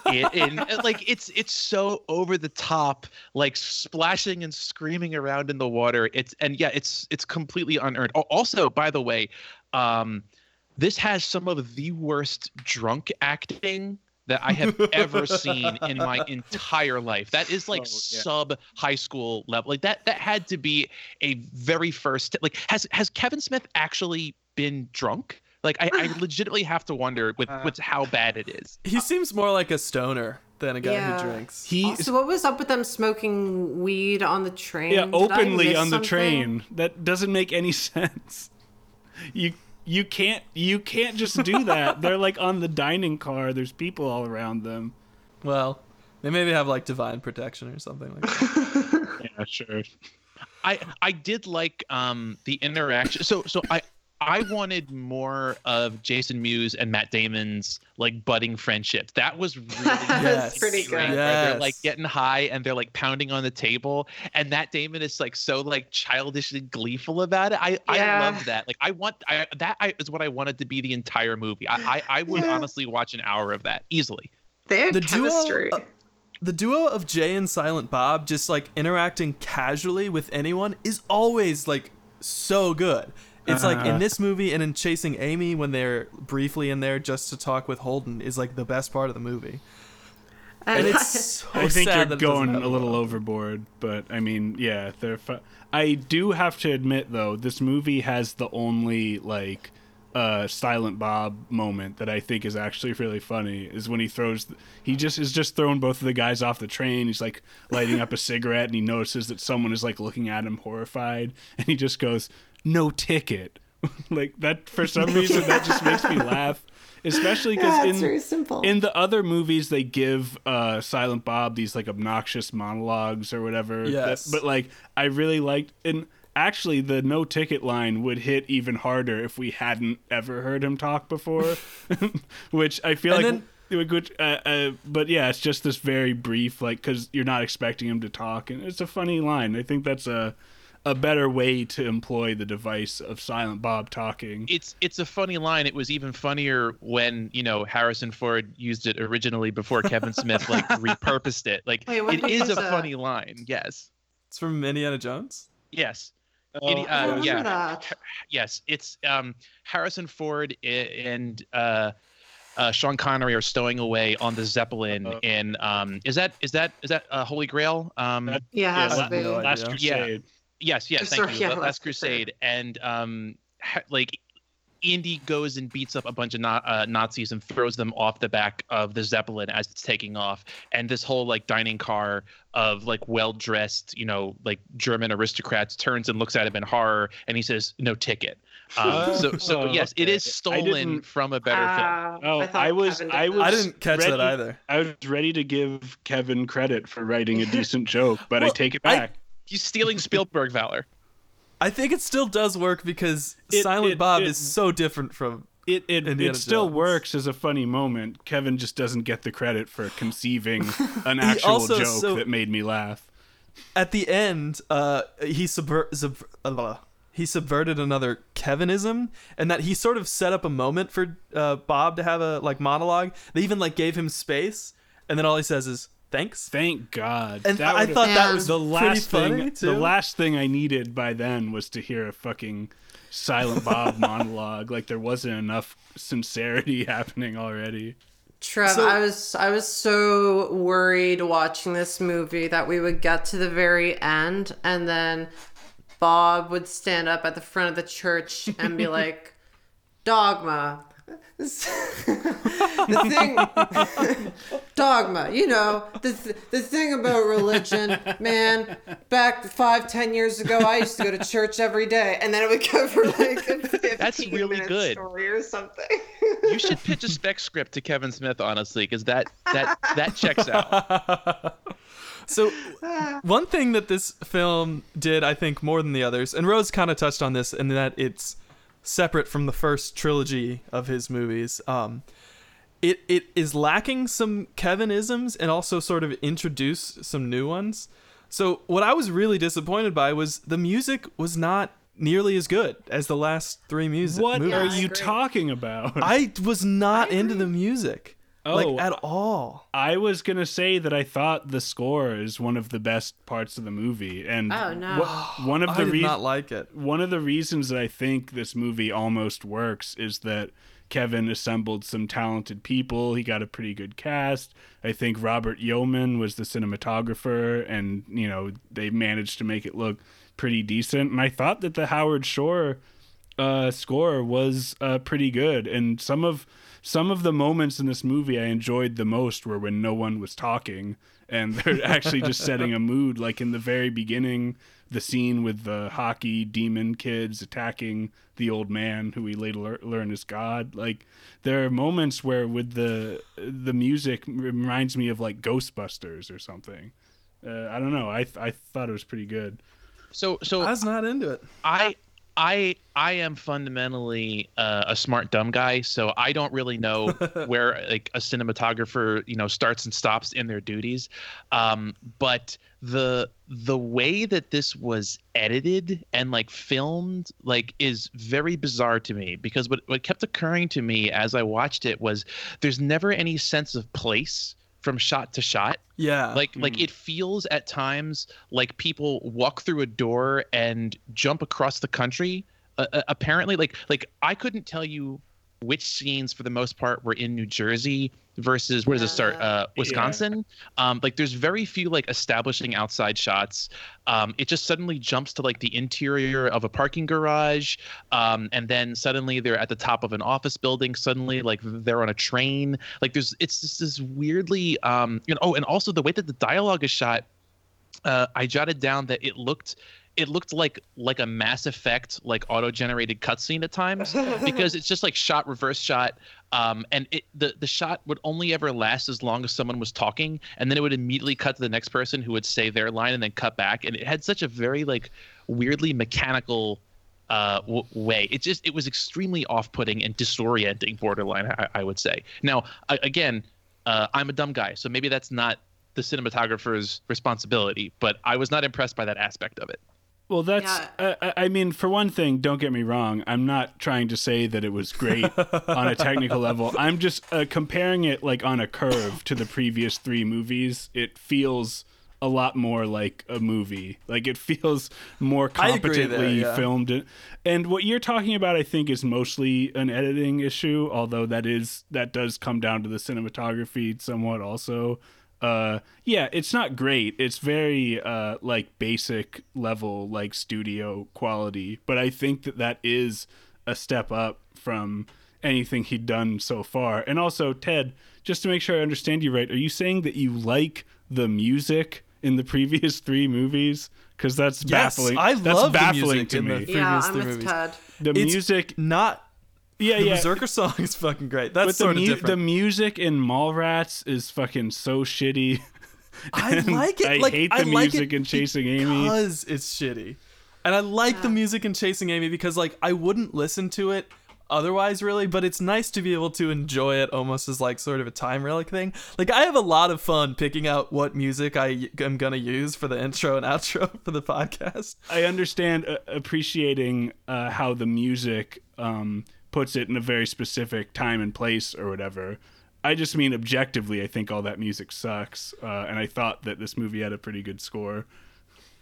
in, in like it's it's so over the top, like splashing and screaming around in the water. It's and yeah, it's it's completely unearned. Also, by the way, um, this has some of the worst drunk acting that I have ever seen in my entire life. That is like Oh, yeah. sub high school level. Like that that had to be a very first like has has Kevin Smith actually been drunk? Like I, I legitimately have to wonder with uh, with how bad it is. He uh, seems more like a stoner than a guy Yeah. who drinks. He oh, So what was up with them smoking weed on the train? yeah, Did openly on the something? train. That doesn't make any sense. You you can't you can't just do that. They're like on the dining car. There's people all around them. Well, they maybe have like divine protection or something like that. Yeah, sure. I I did like um the interaction. So so I I wanted more of Jason Mewes and Matt Damon's like budding friendship. That was really Yes. pretty great, good. where They're like getting high and they're like pounding on the table, and Matt Damon is like so like childishly gleeful about it. I I love that. Like I want I that I, is what I wanted to be the entire movie. I I, I would Yeah. honestly watch an hour of that easily. They had The duo- chemistry. uh, The duo of Jay and Silent Bob just like interacting casually with anyone is always like so good. It's like in Uh-huh. this movie and in Chasing Amy when they're briefly in there just to talk with Holden is like the best part of the movie. And it's so I think sad you're that going a little overboard, but I mean, yeah, they're. Fu- I do have to admit though, this movie has the only like uh silent bob moment that i think is actually really funny is when he throws he just is just throwing both of the guys off the train he's like lighting up a cigarette and he notices that someone is like looking at him horrified and he just goes no ticket like that for some reason that just makes me laugh especially because Yeah, in it's very simple. in the other movies they give uh silent bob these like obnoxious monologues or whatever Yes. that- but like i really liked and actually the no ticket line would hit even harder if we hadn't ever heard him talk before which i feel And like then- it would uh, uh, but yeah it's just this very brief like because you're not expecting him to talk and it's a funny line i think that's a a better way to employ the device of silent bob talking it's it's a funny line. It was even funnier when you know Harrison Ford used it originally before Kevin Smith like repurposed it. Like Wait, it is a that? funny line. Yes, It's from Indiana Jones. yes, Oh, Idi- uh, yeah, that. yes. It's um, Harrison Ford and uh, uh, Sean Connery are stowing away on the Zeppelin Uh-oh. in um, is that is that is that uh, Holy Grail? Um, That- Yeah, it has la- to be. no idea. last Yeah. Crusade Yes, yes, thank sorry, you. yeah, Last Last Crusade, and um, ha- like Indy goes and beats up a bunch of na- uh, Nazis and throws them off the back of the Zeppelin as it's taking off, and this whole like dining car of like well dressed, you know, like German aristocrats turns and looks at him in horror, and he says, "No ticket." Um, so, so Oh, yes, it okay. is I stolen from a better film. Ah, Oh, thought I was- I that. I didn't catch ready- that either. I was ready to give Kevin credit for writing a decent joke, but I take it I- back. He's stealing Spielberg valor. I think it still does work because It- Silent it- Bob it- is so different from It it, Indiana it still Jones. works as a funny moment. Kevin just doesn't get the credit for conceiving an actual also- joke so- that made me laugh. at the end, uh, he subver- sub- uh, he subverted another Kevinism, and that he sort of set up a moment for uh, Bob to have a like monologue. They even like gave him space, and then all he says is "thanks." Thank God. And That I would've- thought that was the last thing too. the last thing I needed by then was to hear a fucking silent Bob monologue. Like there wasn't enough sincerity happening already. Trev, So- I was I was so worried watching this movie that we would get to the very end and then Bob would stand up at the front of the church and be like, "Dogma." The thing dogma you know the, th- the thing about religion man back five ten years ago i used to go to church every day and then it would go for like a 15 That's really good. story or something You should pitch a spec script to Kevin Smith, honestly, because that that that checks out. So, one thing that this film did, I think, more than the others, and Rose kind of touched on this, and that it's separate from the first trilogy of his movies. Um, it it is lacking some Kevinisms and also sort of introduce some new ones. So what I was really disappointed by was the music was not nearly as good as the last three music. What movies. are you talking about? I was not into the music, Oh, like at all. I was gonna say that I thought the score is one of the best parts of the movie, and Oh, no. wha- one of I the did reasons not like it. one of the reasons that I think this movie almost works is that Kevin assembled some talented people. He got a pretty good cast. I think Robert Yeoman was the cinematographer, and you know they managed to make it look pretty decent. And I thought that the Howard Shore uh, score was uh, pretty good, and some of some of the moments in this movie I enjoyed the most were when no one was talking and they're actually just setting a mood. Like in the very beginning, the scene with the hockey demon kids attacking the old man, who we later learn is God. Like there are moments where with the the music reminds me of like Ghostbusters or something. Uh, I don't know. I I thought it was pretty good. So so I was not into it. I I I am fundamentally uh, a smart dumb guy, so I don't really know where like a cinematographer you know starts and stops in their duties. Um, but the the way that this was edited and like filmed like is very bizarre to me because what what kept occurring to me as I watched it was there's never any sense of place from shot to shot. Yeah, like like it feels at times like people walk through a door and jump across the country. Uh, uh, apparently like like i couldn't tell you which scenes for the most part were in new jersey versus where does it start uh wisconsin? Um like there's very few like establishing outside shots. Um it just suddenly jumps to like the interior of a parking garage. Um and then suddenly they're at the top of an office building. Suddenly like they're on a train. Like there's it's just this weirdly um you know oh and also the way that the dialogue is shot uh, I jotted down that it looked it looked like like a Mass Effect like auto generated cutscene at times because it's just like shot reverse shot um, and it the the shot would only ever last as long as someone was talking and then it would immediately cut to the next person who would say their line and then cut back and it had such a very like weirdly mechanical uh, w- way. It just it was extremely off-putting and disorienting, borderline. I, I would say. Now, I, again, uh, I'm a dumb guy, so maybe that's not the cinematographer's responsibility. But I was not impressed by that aspect of it. Well, that's. Yeah. Uh, I mean, for one thing, don't get me wrong. I'm not trying to say that it was great on a technical level. I'm just uh, comparing it like on a curve to the previous three movies. It feels a lot more like a movie. Like it feels more I agree there, competently yeah. filmed. And what you're talking about, I think, is mostly an editing issue. Although that is that does come down to the cinematography somewhat also uh yeah it's not great. It's very uh like basic level like studio quality. But i think that that is a step up from anything he'd done so far. And also ted just to make sure i understand you right are you saying that you like the music in the previous three movies? Because that's yes, baffling. I that's love the music to in me. the previous yeah, I'm three with movies. Ted. the It's music Not yeah the yeah Berserker song is fucking great. That's but the, sort of mu- different. the music in Mallrats is fucking so shitty. I like it. I like, hate the I like music it in Chasing Amy. because it's shitty, and I like the music in Chasing Amy because like I wouldn't listen to it otherwise really but it's nice to be able to enjoy it almost as like sort of a time relic thing like i have a lot of fun picking out what music i am gonna use for the intro and outro for the podcast I understand uh, appreciating uh, how the music um, puts it in a very specific time and place or whatever. I just mean objectively, I think all that music sucks, uh, and I thought that this movie had a pretty good score.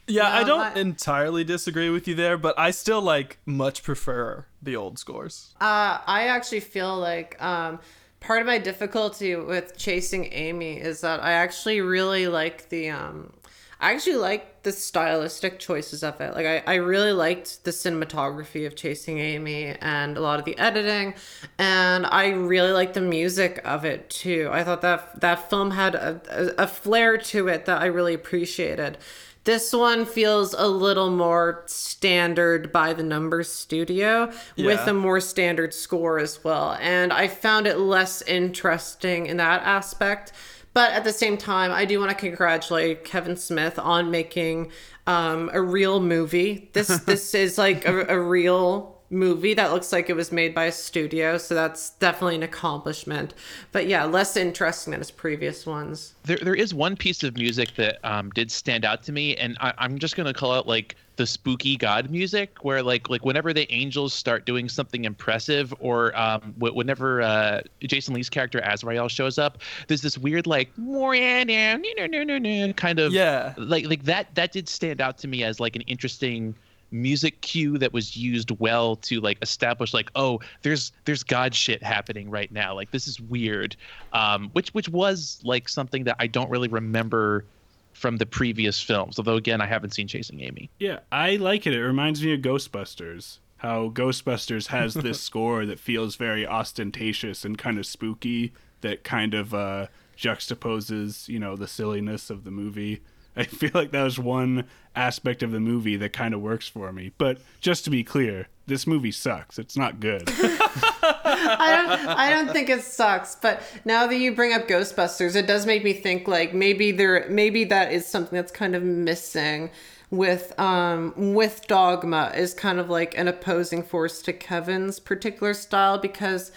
yeah i don't my- entirely disagree with you there but i still like much prefer the old scores Uh, I actually feel like um, part of my difficulty with chasing Amy is that I actually really like the. Um, I actually like the stylistic choices of it. Like I, I really liked the cinematography of Chasing Amy and a lot of the editing, and I really liked the music of it too. I thought that that film had a, a, a flair to it that I really appreciated. This one feels a little more standard by the numbers studio with a more standard score as well. And I found it less interesting in that aspect. But at the same time, I do want to congratulate Kevin Smith on making um, a real movie. This this is like a, a real movie that looks like it was made by a studio, so that's definitely an accomplishment. But yeah, less interesting than his previous ones. There, there is one piece of music that um, did stand out to me, and I, I'm just gonna call out like the spooky god music, where like like whenever the angels start doing something impressive, or um, wh- whenever uh, Jason Lee's character Azrael shows up, there's this weird like kind of Yeah. like like that that did stand out to me as like an interesting music cue that was used well to like establish like oh there's there's god shit happening right now like this is weird um which which was like something that i don't really remember from the previous films although again i haven't seen chasing amy Yeah, I like it. It reminds me of Ghostbusters. How Ghostbusters has this score that feels very ostentatious and kind of spooky that kind of uh, juxtaposes, you know, the silliness of the movie. I feel like that was one aspect of the movie that kind of works for me. But just to be clear, this movie sucks. It's not good. I don't I don't think it sucks, but now that you bring up Ghostbusters, it does make me think like maybe there maybe that is something that's kind of missing with um with Dogma is kind of like an opposing force to Kevin's particular style because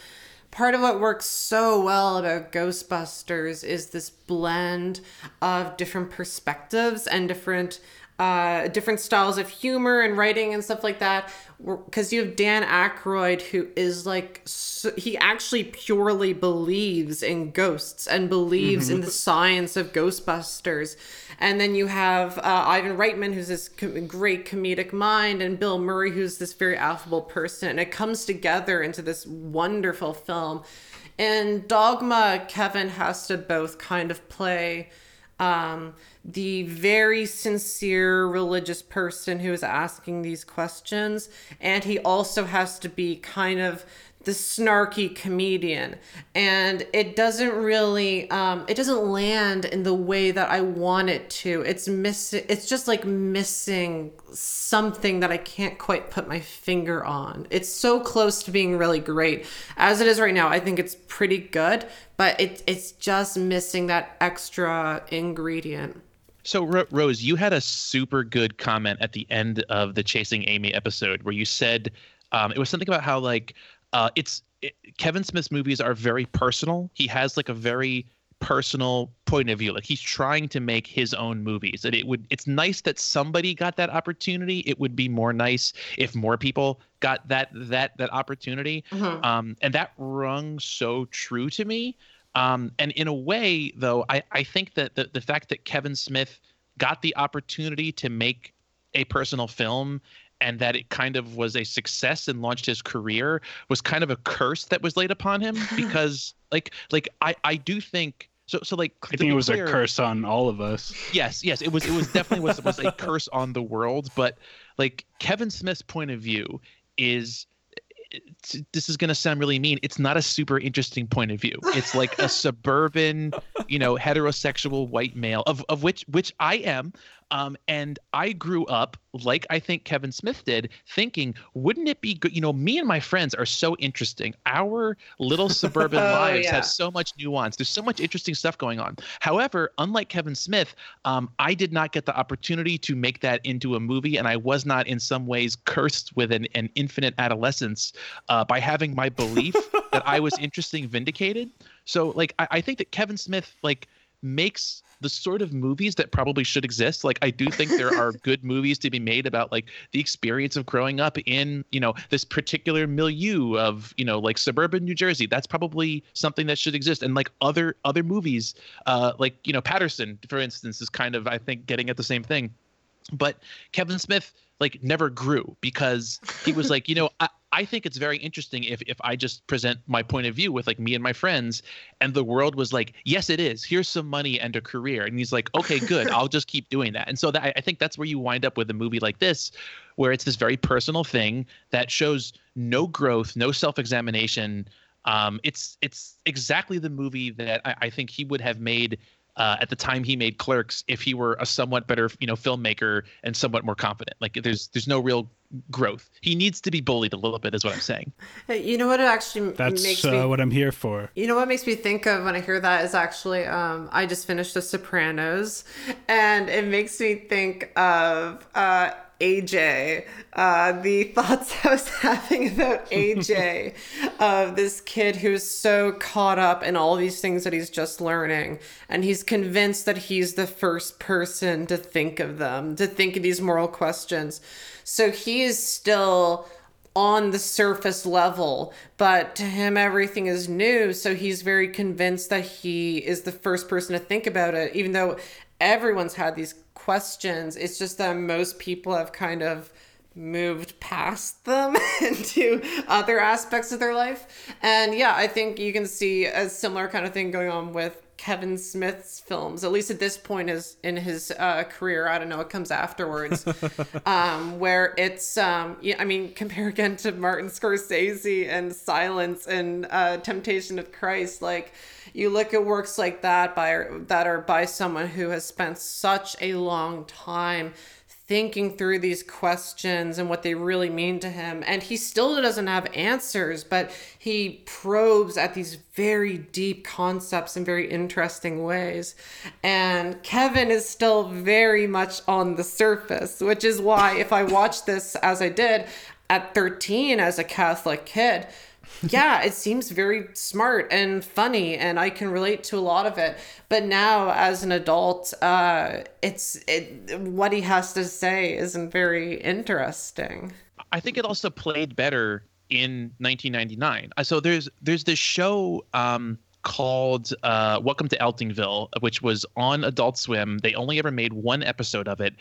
part of what works so well about Ghostbusters is this blend of different perspectives and different uh, different styles of humor and writing and stuff like that. Because you have Dan Aykroyd, who is like, so, he actually purely believes in ghosts and believes in the science of Ghostbusters. And then you have uh, Ivan Reitman, who's this com- great comedic mind, and Bill Murray, who's this very affable person. And it comes together into this wonderful film. In Dogma, Kevin has to both kind of play um, the very sincere religious person who is asking these questions, and he also has to be kind of the snarky comedian. And it doesn't really um it doesn't land in the way that i want it to. It's missing it's just like missing something that i can't quite put my finger on. It's so close to being really great. As it is right now i think it's pretty good but it, it's just missing that extra ingredient. So, Ro- Rose, you had a super good comment at the end of the Chasing Amy episode where you said um, it was something about how like uh, it's it, Kevin Smith's movies are very personal. He has like a very personal point of view. Like he's trying to make his own movies, and it would it's nice that somebody got that opportunity. It would be more nice if more people got that that that opportunity. Um, and that rung so true to me. Um, and in a way, though, I, I think that the, the fact that Kevin Smith got the opportunity to make a personal film and that it kind of was a success and launched his career was kind of a curse that was laid upon him because like like I, I do think so so like I think it was a curse on all of us. Yes, yes, it was. It was definitely was was a curse on the world. But like Kevin Smith's point of view is, this is going to sound really mean. It's not a super interesting point of view. It's like a suburban, you know, heterosexual white male of of which which I am. Um, and I grew up like I think Kevin Smith did, thinking, wouldn't it be good? You know, me and my friends are so interesting. Our little suburban Oh, lives yeah. have so much nuance. There's so much interesting stuff going on. However, unlike Kevin Smith, um, I did not get the opportunity to make that into a movie, and I was not in some ways cursed with an, an infinite adolescence uh, by having my belief that I was interesting vindicated. So, like, I, I think that Kevin Smith, like, makes the sort of movies that probably should exist. Like i do think there are good movies to be made about like the experience of growing up in you know this particular milieu of you know like suburban new jersey. That's probably something that should exist. And like other other movies uh like you know paterson for instance is kind of i think getting at the same thing. But Kevin Smith like never grew because he was like, you know, I, I think it's very interesting if if I just present my point of view with like me and my friends, and the world was like, yes, it is. Here's some money and a career, and he's like, okay, good, I'll just keep doing that. And so that I think that's where you wind up with a movie like this, where it's this very personal thing that shows no growth, no self examination. Um, it's it's exactly the movie that I, I think he would have made uh, at the time he made Clerks if he were a somewhat better you know filmmaker and somewhat more confident. Like there's there's no real growth. He needs to be bullied a little bit, is what I'm saying. Hey, you know what it actually That's makes uh, me what I'm here for. You know what makes me think of when I hear that is actually um, I just finished The Sopranos, and it makes me think of uh, AJ, uh, the thoughts I was having about AJ, of this kid who's so caught up in all these things that he's just learning, and he's convinced that he's the first person to think of them, to think of these moral questions. So he is still on the surface level, but to him, everything is new. So he's very convinced that he is the first person to think about it, even though everyone's had these questions. It's just that most people have kind of moved past them into other aspects of their life. And yeah, I think you can see a similar kind of thing going on with Kevin Smith's films, at least at this point is in his uh, career. I don't know what comes afterwards, um, where it's um, yeah, I mean, compare again to Martin Scorsese and Silence and uh, Temptation of Christ. Like you look at works like that by that are by someone who has spent such a long time thinking through these questions and what they really mean to him. And he still doesn't have answers, but he probes at these very deep concepts in very interesting ways. And Kevin is still very much on the surface, which is why if I watched this as I did at 13 as a Catholic kid, yeah, it seems very smart and funny, and I can relate to a lot of it. But now, as an adult, uh, it's it, what he has to say isn't very interesting. I think it also played better in 1999. Uh, so there's there's this show um, called uh, Welcome to Eltingville, which was on Adult Swim. They only ever made one episode of it,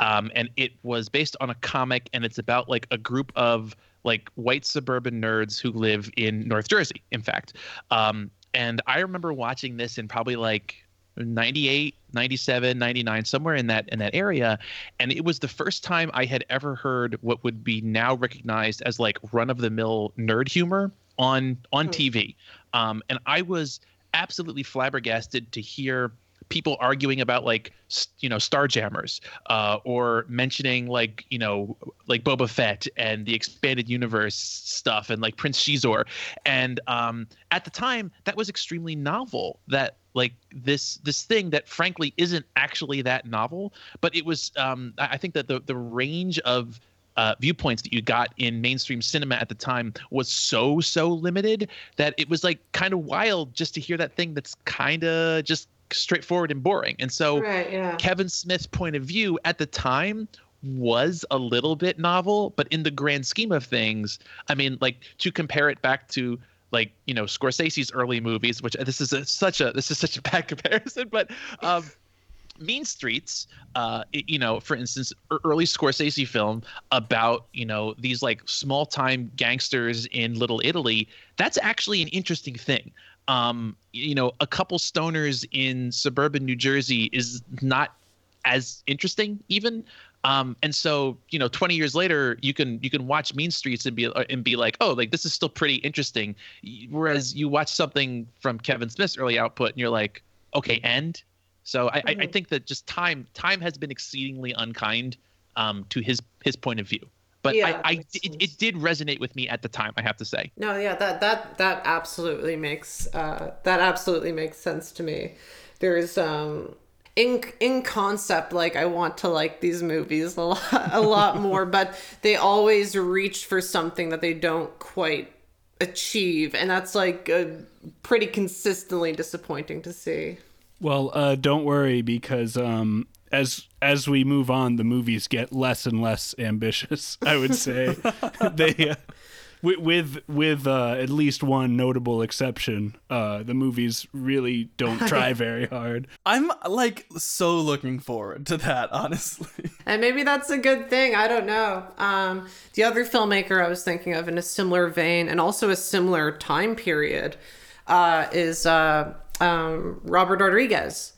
um, and it was based on a comic, and it's about like a group of like white suburban nerds who live in North Jersey, in fact. Um, and I remember watching this in probably like 98 97 99 somewhere in that in that area and it was the first time i had ever heard what would be now recognized as like run of the mill nerd humor on on mm. tv um, and i was absolutely flabbergasted to hear people arguing about like you know Starjammers uh, or mentioning like you know like Boba Fett and the expanded universe stuff and like Prince Xizor and um, at the time that was extremely novel that like this this thing that frankly isn't actually that novel but it was um, I think that the the range of uh, viewpoints that you got in mainstream cinema at the time was so so limited that it was like kind of wild just to hear that thing that's kind of just straightforward and boring. And so right, yeah. Kevin Smith's point of view at the time was a little bit novel, but in the grand scheme of things, I mean, like to compare it back to like you know Scorsese's early movies, which this is a, such a this is such a bad comparison, but um, Mean Streets, uh, you know, for instance, early Scorsese film about you know these like small time gangsters in Little Italy. That's actually an interesting thing um, you know, a couple stoners in suburban New Jersey is not as interesting even. Um, and so, you know, 20 years later, you can you can watch Mean Streets and be uh, and be like, oh, like this is still pretty interesting. Whereas you watch something from Kevin Smith's early output, and you're like, okay, end. So I, mm-hmm. I, I think that just time time has been exceedingly unkind um, to his his point of view but yeah, I, I it, it, did resonate with me at the time. I have to say. No, yeah, that that that absolutely makes uh, that absolutely makes sense to me. There's um in in concept like I want to like these movies a lot a lot more, but they always reach for something that they don't quite achieve, and that's like pretty consistently disappointing to see. Well, uh, don't worry because um, as as we move on, the movies get less and less ambitious. I would say they. Uh, with with uh, at least one notable exception, uh, the movies really don't try very hard. I'm like so looking forward to that, honestly. And maybe that's a good thing. I don't know. Um, the other filmmaker I was thinking of in a similar vein and also a similar time period uh, is uh, um, Robert Rodriguez,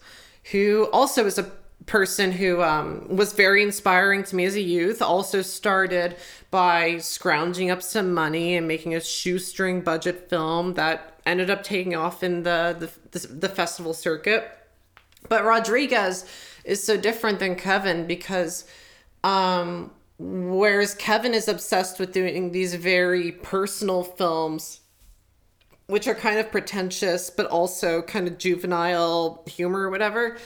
who also is a person who um, was very inspiring to me as a youth. Also started by scrounging up some money and making a shoestring budget film that ended up taking off in the the, the, the festival circuit. But Rodriguez is so different than Kevin because um, whereas Kevin is obsessed with doing these very personal films which are kind of pretentious but also kind of juvenile humor or whatever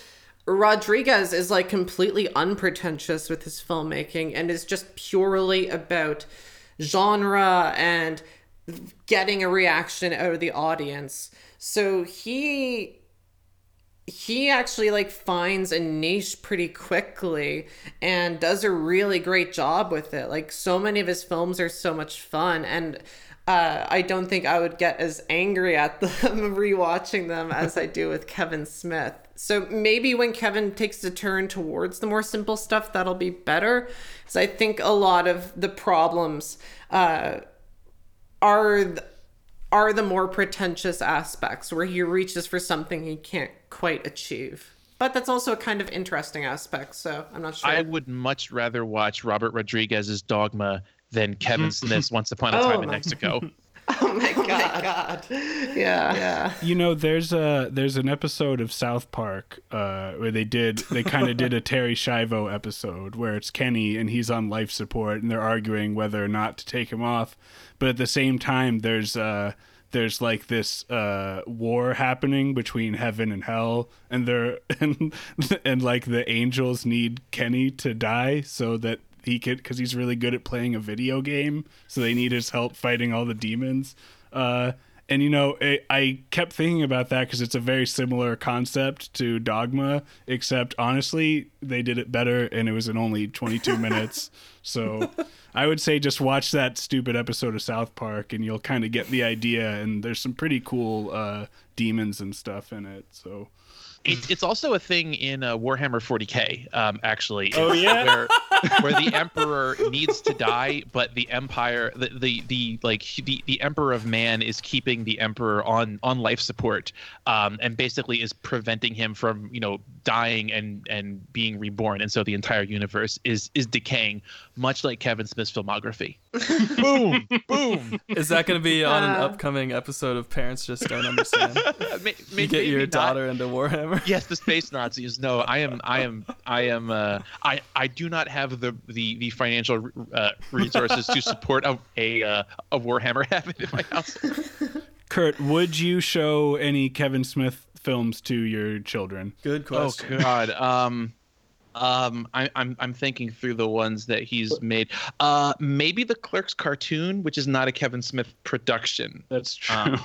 Rodriguez is like completely unpretentious with his filmmaking and is just purely about genre and getting a reaction out of the audience. So he he actually like finds a niche pretty quickly and does a really great job with it. Like so many of his films are so much fun and uh, I don't think I would get as angry at them rewatching them as I do with Kevin Smith. So maybe when Kevin takes a turn towards the more simple stuff, that'll be better. Because I think a lot of the problems uh, are are the more pretentious aspects where he reaches for something he can't quite achieve. But that's also a kind of interesting aspect, so I'm not sure. I would much rather watch Robert Rodriguez's Dogma than Kevin Smith's Once Upon a Time Oh in my- Mexico. oh my god. Yeah, yeah. You know, there's a there's an episode of South Park uh, where they did they kind of did a Terri Schiavo episode where it's Kenny and he's on life support and they're arguing whether or not to take him off, but at the same time there's uh there's like this uh war happening between heaven and hell and they're and and like the angels need Kenny to die so that he could because he's really good at playing a video game so they need his help fighting all the demons. Uh and you know I, I kept thinking about that because it's a very similar concept to dogma except honestly they did it better and it was in only 22 minutes. So i would say just watch that stupid episode of south park and you'll kind of get the idea and there's some pretty cool uh demons and stuff in it so It's it's also a thing in uh, Warhammer 40k. Um, actually, Oh, yeah? where where the emperor needs to die, but the empire, the the, the like the, the emperor of man is keeping the emperor on on life support, um, and basically is preventing him from you know dying and and being reborn, and so the entire universe is is decaying, much like Kevin Smith's filmography. boom, boom. Is that going to be on an Uh. upcoming episode of Parents Just Don't Understand? May- may- you get your maybe not. daughter into Warhammer. yes the space nazis no i am i am i am uh i i do not have the the the financial uh, resources to support a a, uh, a warhammer habit in my house kurt would you show any kevin smith films to your children Good question. oh god um um I, i'm i'm thinking through the ones that he's made uh maybe the clerks cartoon which is not a kevin smith production that's true um,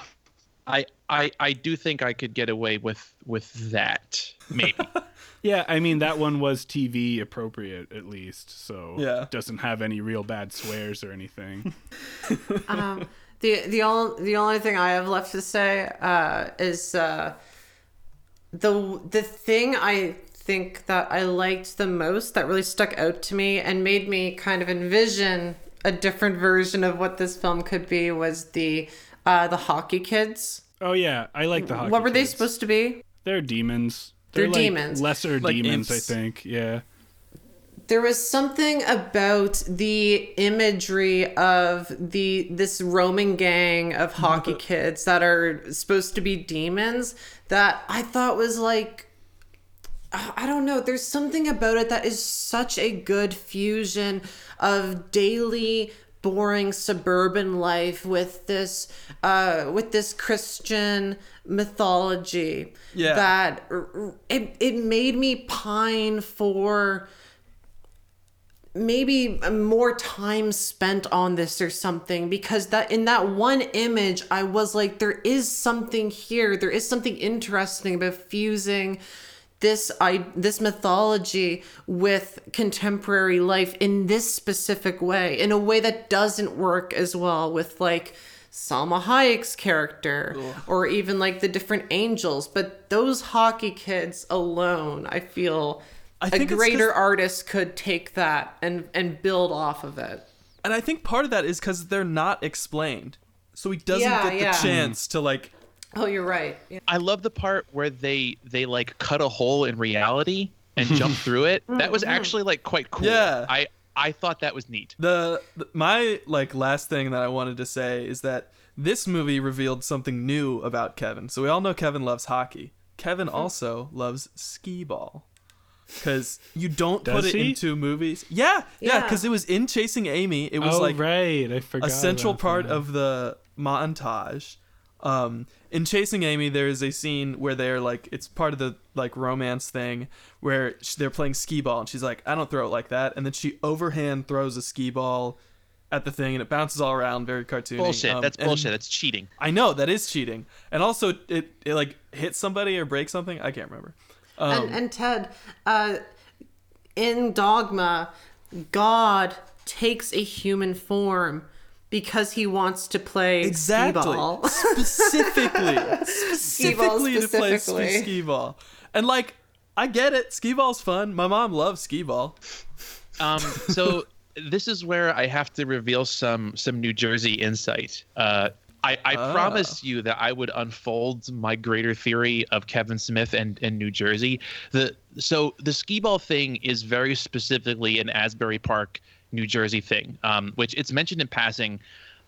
I, I I do think I could get away with with that maybe Yeah, I mean that one was TV appropriate at least, so Yeah. it doesn't have any real bad swears or anything. Um, the the only the only thing I have left to say uh, is uh, the the thing I think that I liked the most that really stuck out to me and made me kind of envision a different version of what this film could be was the uh, the hockey kids. oh yeah, I like the hockey. what were they supposed to be? They're demons. They're like demons. Lesser Like demons, imps. I think. Yeah. there was something about the imagery of the this roaming gang of hockey kids that are supposed to be demons that I thought was like I don't know there's something about it that is such a good fusion of daily boring suburban life with this uh with this Christian mythology Yeah. that it it made me pine for maybe more time spent on this or something because that in that one image I was like there is something here there is something interesting about fusing this I this mythology with contemporary life in this specific way in a way that doesn't work as well with like Salma Hayek's character or even like the different angels but those hockey kids alone I feel I a greater artist could take that and and build off of it. And I think part of that is because they're not explained, so he doesn't Yeah, get the yeah. chance to like. Oh, you're right. Yeah. I love the part where they they like cut a hole in reality and jump through it. That was actually like quite cool. Yeah. I I thought that was neat. The, the my like last thing that I wanted to say is that this movie revealed something new about Kevin. So we all know Kevin loves hockey. Kevin also loves skee ball. Cuz you don't put it he? into movies. Yeah. Yeah, Yeah. cuz it was in Chasing Amy. It was oh like right, I forgot. a central part that. of the montage. Um, in Chasing Amy, there is a scene where they're like, it's part of the like romance thing where sh- they're playing skee ball, and she's like, I don't throw it like that, and then she overhand throws a skee ball at the thing, and it bounces all around, very cartoony. Bullshit. Um, That's bullshit. That's cheating. I know that is cheating, and also it, it like hits somebody or breaks something. I can't remember. Um, and, and Ted, uh, in Dogma, God takes a human form because he wants to play exactly skee-ball. specifically specifically to play specifically. skee ball and like i get it skee ball's fun my mom loves skee ball Um, so this is where I have to reveal some some New Jersey insight. Uh, I, I promised you that I would unfold my greater theory of Kevin Smith and, and New Jersey. The so the skee ball thing is very specifically an Asbury Park, New Jersey thing, um, which it's mentioned in passing.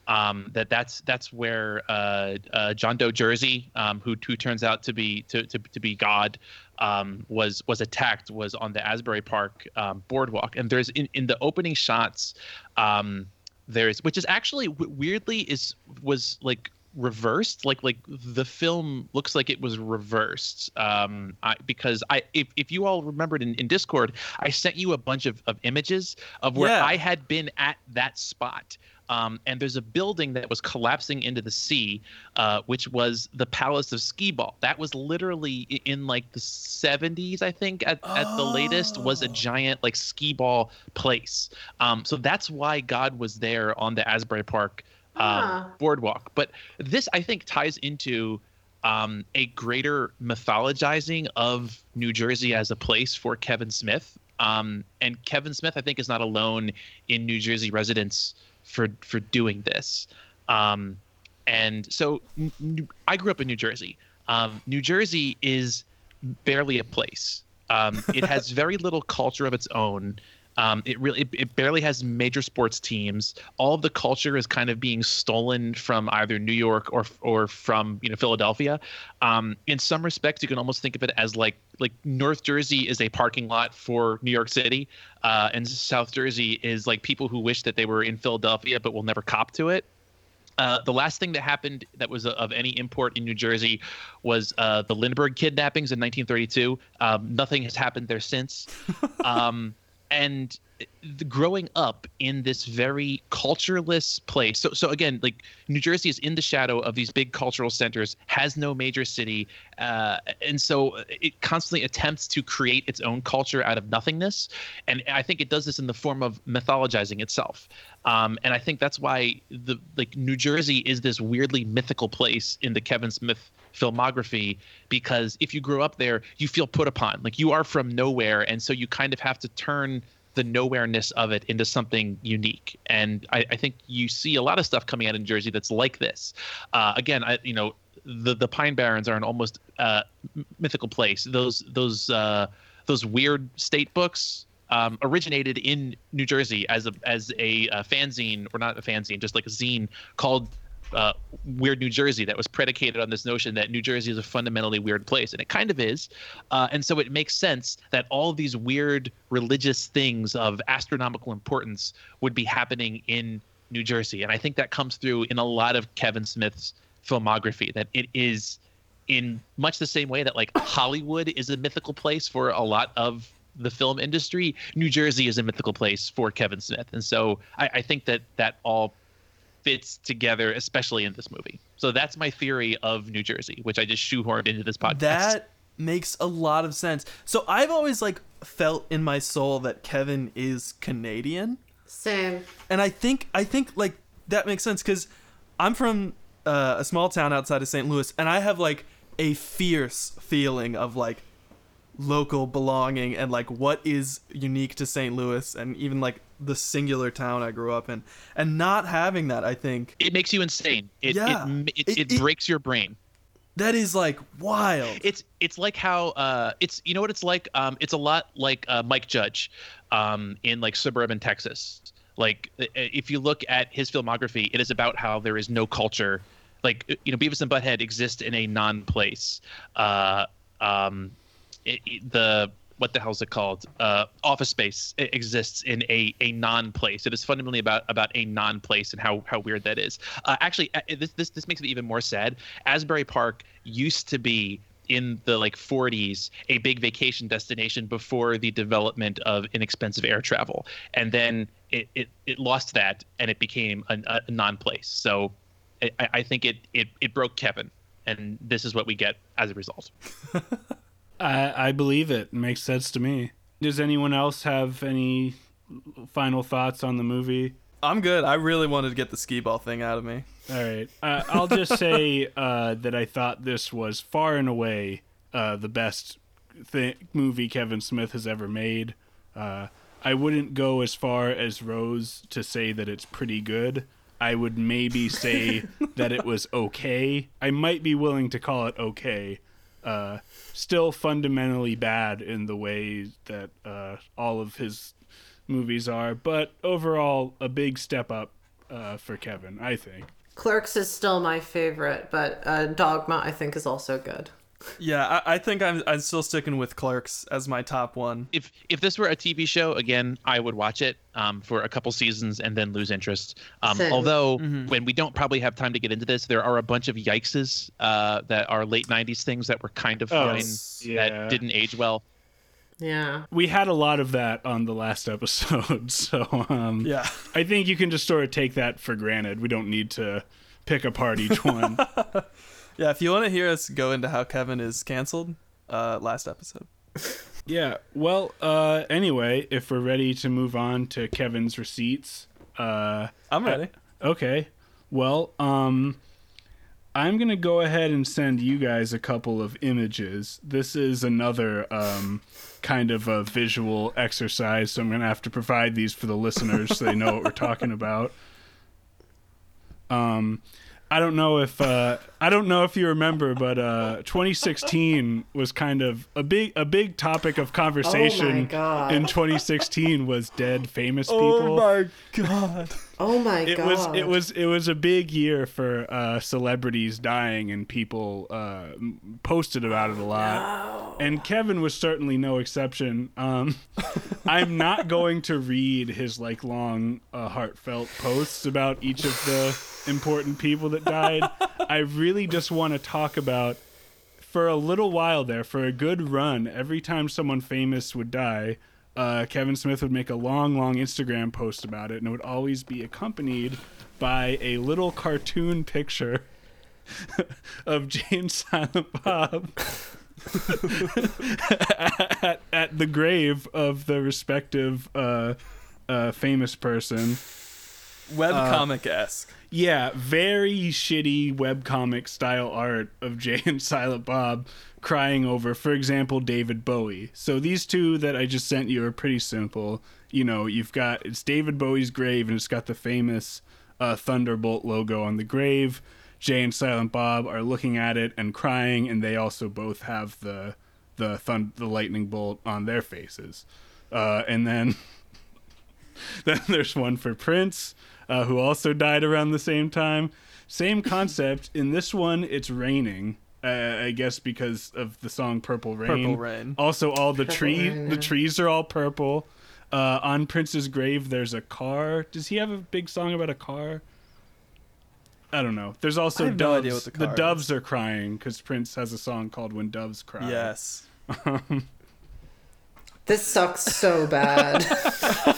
Um, that that's that's where uh, uh, John Doe Jersey, um, who who turns out to be to, to, to be God, um, was was attacked was on the Asbury Park um, boardwalk, and there's in, in the opening shots, um, there's which is actually weirdly is was like reversed like like the film looks like it was reversed um I, because i if, if you all remembered in, in discord i sent you a bunch of, of images of where Yeah. i had been at that spot um, and there's a building that was collapsing into the sea, uh, which was the Palace of Skee Ball. That was literally in like the 70s, I think, at, at the latest, was a giant like skee ball place. Um, so that's why God was there on the Asbury Park um, Ah. boardwalk. But this, I think, ties into um, a greater mythologizing of New Jersey as a place for Kevin Smith. Um, and Kevin Smith, I think, is not alone in New Jersey residents for for doing this. Um, and so n- I grew up in New Jersey. Um, New Jersey is barely a place. Um, it has very little culture of its own. Um, it really it, it barely has major sports teams. All of the culture is kind of being stolen from either New York or or from you know Philadelphia. Um, in some respects, you can almost think of it as like like North Jersey is a parking lot for New York City, uh, and South Jersey is like people who wish that they were in Philadelphia but will never cop to it. Uh, the last thing that happened that was of any import in New Jersey was uh, the Lindbergh kidnappings in 1932. Um, nothing has happened there since. Um, and growing up in this very cultureless place. So, so again, like New Jersey is in the shadow of these big cultural centers, has no major city, uh, and so it constantly attempts to create its own culture out of nothingness. And I think it does this in the form of mythologizing itself. Um, and I think that's why the like New Jersey is this weirdly mythical place in the Kevin Smith filmography because if you grew up there, you feel put upon. Like you are from nowhere, and so you kind of have to turn the nowhereness of it into something unique. And I, I think you see a lot of stuff coming out in Jersey that's like this. Uh, again, I, you know, the the Pine Barrens are an almost uh, mythical place. Those those uh, those weird state books um, originated in New Jersey as a as a uh, fanzine or not a fanzine, just like a zine called uh, Weird New Jersey that was predicated on this notion that New Jersey is a fundamentally weird place, and it kind of is. Uh, and so it makes sense that all these weird religious things of astronomical importance would be happening in New Jersey, and I think that comes through in a lot of Kevin Smith's filmography. That it is in much the same way that like Hollywood is a mythical place for a lot of the film industry, New Jersey is a mythical place for Kevin Smith, and so I, I think that that all fits together, especially in this movie. So that's my theory of New Jersey, which I just shoehorned into this podcast. That makes a lot of sense. So I've always like felt in my soul that Kevin is Canadian, Same. and I think I think like that makes sense because I'm from uh, a small town outside of St. Louis, and I have like a fierce feeling of like local belonging and like what is unique to St. Louis and even like the singular town I grew up in, and not having that, I think it makes you insane. It Yeah. it, it, It- it, it- breaks your brain. that is like wild. It's it's like how uh it's you know what it's like um it's a lot like uh, Mike Judge um in like suburban Texas. Like if you look at his filmography, it is about how there is no culture. Like you know, Beavis and Butthead exist in a non-place. Uh, um, it, it- the what the hell's it called? Uh, office space exists in a a non-place. It is fundamentally about about a non-place and how how weird that is. Uh, actually, uh, this this this makes it even more sad. Asbury Park used to be in the like 40s a big vacation destination before the development of inexpensive air travel and then it it, it lost that and it became a, a non-place so I, I think it, it it broke kevin and this is what we get as a result I, I believe it. Makes sense to me. Does anyone else have any final thoughts on the movie? I'm good. I really wanted to get the skee ball thing out of me. All right. Uh, I'll just say uh, that I thought this was far and away uh, the best th- movie Kevin Smith has ever made. Uh, I wouldn't go as far as Rose to say that it's pretty good. I would maybe say that it was okay. I might be willing to call it okay. Uh, still fundamentally bad in the way that uh, all of his movies are, but overall a big step up uh, for Kevin, I think. Clerks is still my favorite, but uh, Dogma I think is also good. Yeah, I, I think I'm I'm still sticking with Clerks as my top one. if if this were a tv show again i would watch it um, for a couple seasons and then lose interest um, Same. although when we don't probably have time to get into this there are a bunch of yikeses uh, that are late 90s things that were kind of Oh, fine yeah. that didn't age well Yeah. we had a lot of that on the last episode, so um, Yeah. I think you can just sort of take that for granted. We don't need to pick apart each one. Yeah, if you want to hear us go into how Kevin is canceled, uh, last episode. yeah. Well, uh, anyway, if we're ready to move on to Kevin's receipts, uh, I'm ready. okay. Well, um, I'm gonna go ahead and send you guys a couple of images. This is another um, kind of a visual exercise, so I'm gonna have to provide these for the listeners so they know what we're talking about. Um, I don't know if uh, I don't know if you remember, but uh, 2016 was kind of a big a big topic of conversation God. in 2016 was dead famous people Oh my god. Oh my it god. was it was it was a big year for uh, celebrities dying and people uh, posted about it a lot and kevin was certainly no exception um, i'm not going to read his like long uh, heartfelt posts about each of the important people that died i really just want to talk about for a little while there, for a good run, every time someone famous would die, uh, Kevin Smith would make a long, long Instagram post about it, and it would always be accompanied by a little cartoon picture of Jay and Silent Bob at, at the grave of the respective uh, uh, famous person. Webcomic esque. Yeah, very shitty webcomic style art of Jay and Silent Bob crying over, for example, David Bowie. So these two that I just sent you are pretty simple. You know, you've got it's David Bowie's grave and it's got the famous uh, Thunderbolt logo on the grave. Jay and Silent Bob are looking at it and crying, and they also both have the the thun- the lightning bolt on their faces. Uh, and then then there's one for Prince, uh, who also died around the same time. Same concept. In this one, it's raining. Uh, I guess because of the song "Purple Rain." Purple Rain. Also, all the tree Rain, the yeah. trees are all purple. Uh, on Prince's grave, there's a car. Does he have a big song about a car? I don't know. There's also I have doves. no idea what the car is. doves are crying because Prince has a song called "When Doves Cry." Yes. This sucks so bad.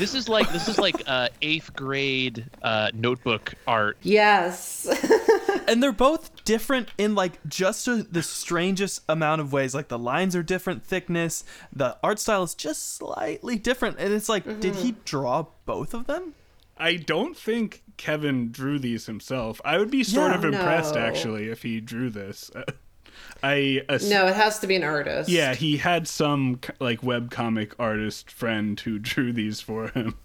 this is like this is like uh, eighth grade uh, notebook art yes. And they're both different in like just a, the strangest amount of ways. Like the lines are different thickness, the art style is just slightly different. And it's like, did he draw both of them? I don't think Kevin drew these himself. I would be sort Yeah. of impressed No. actually if he drew this. I ass- no, it has to be an artist. Yeah, he had some like webcomic artist friend who drew these for him.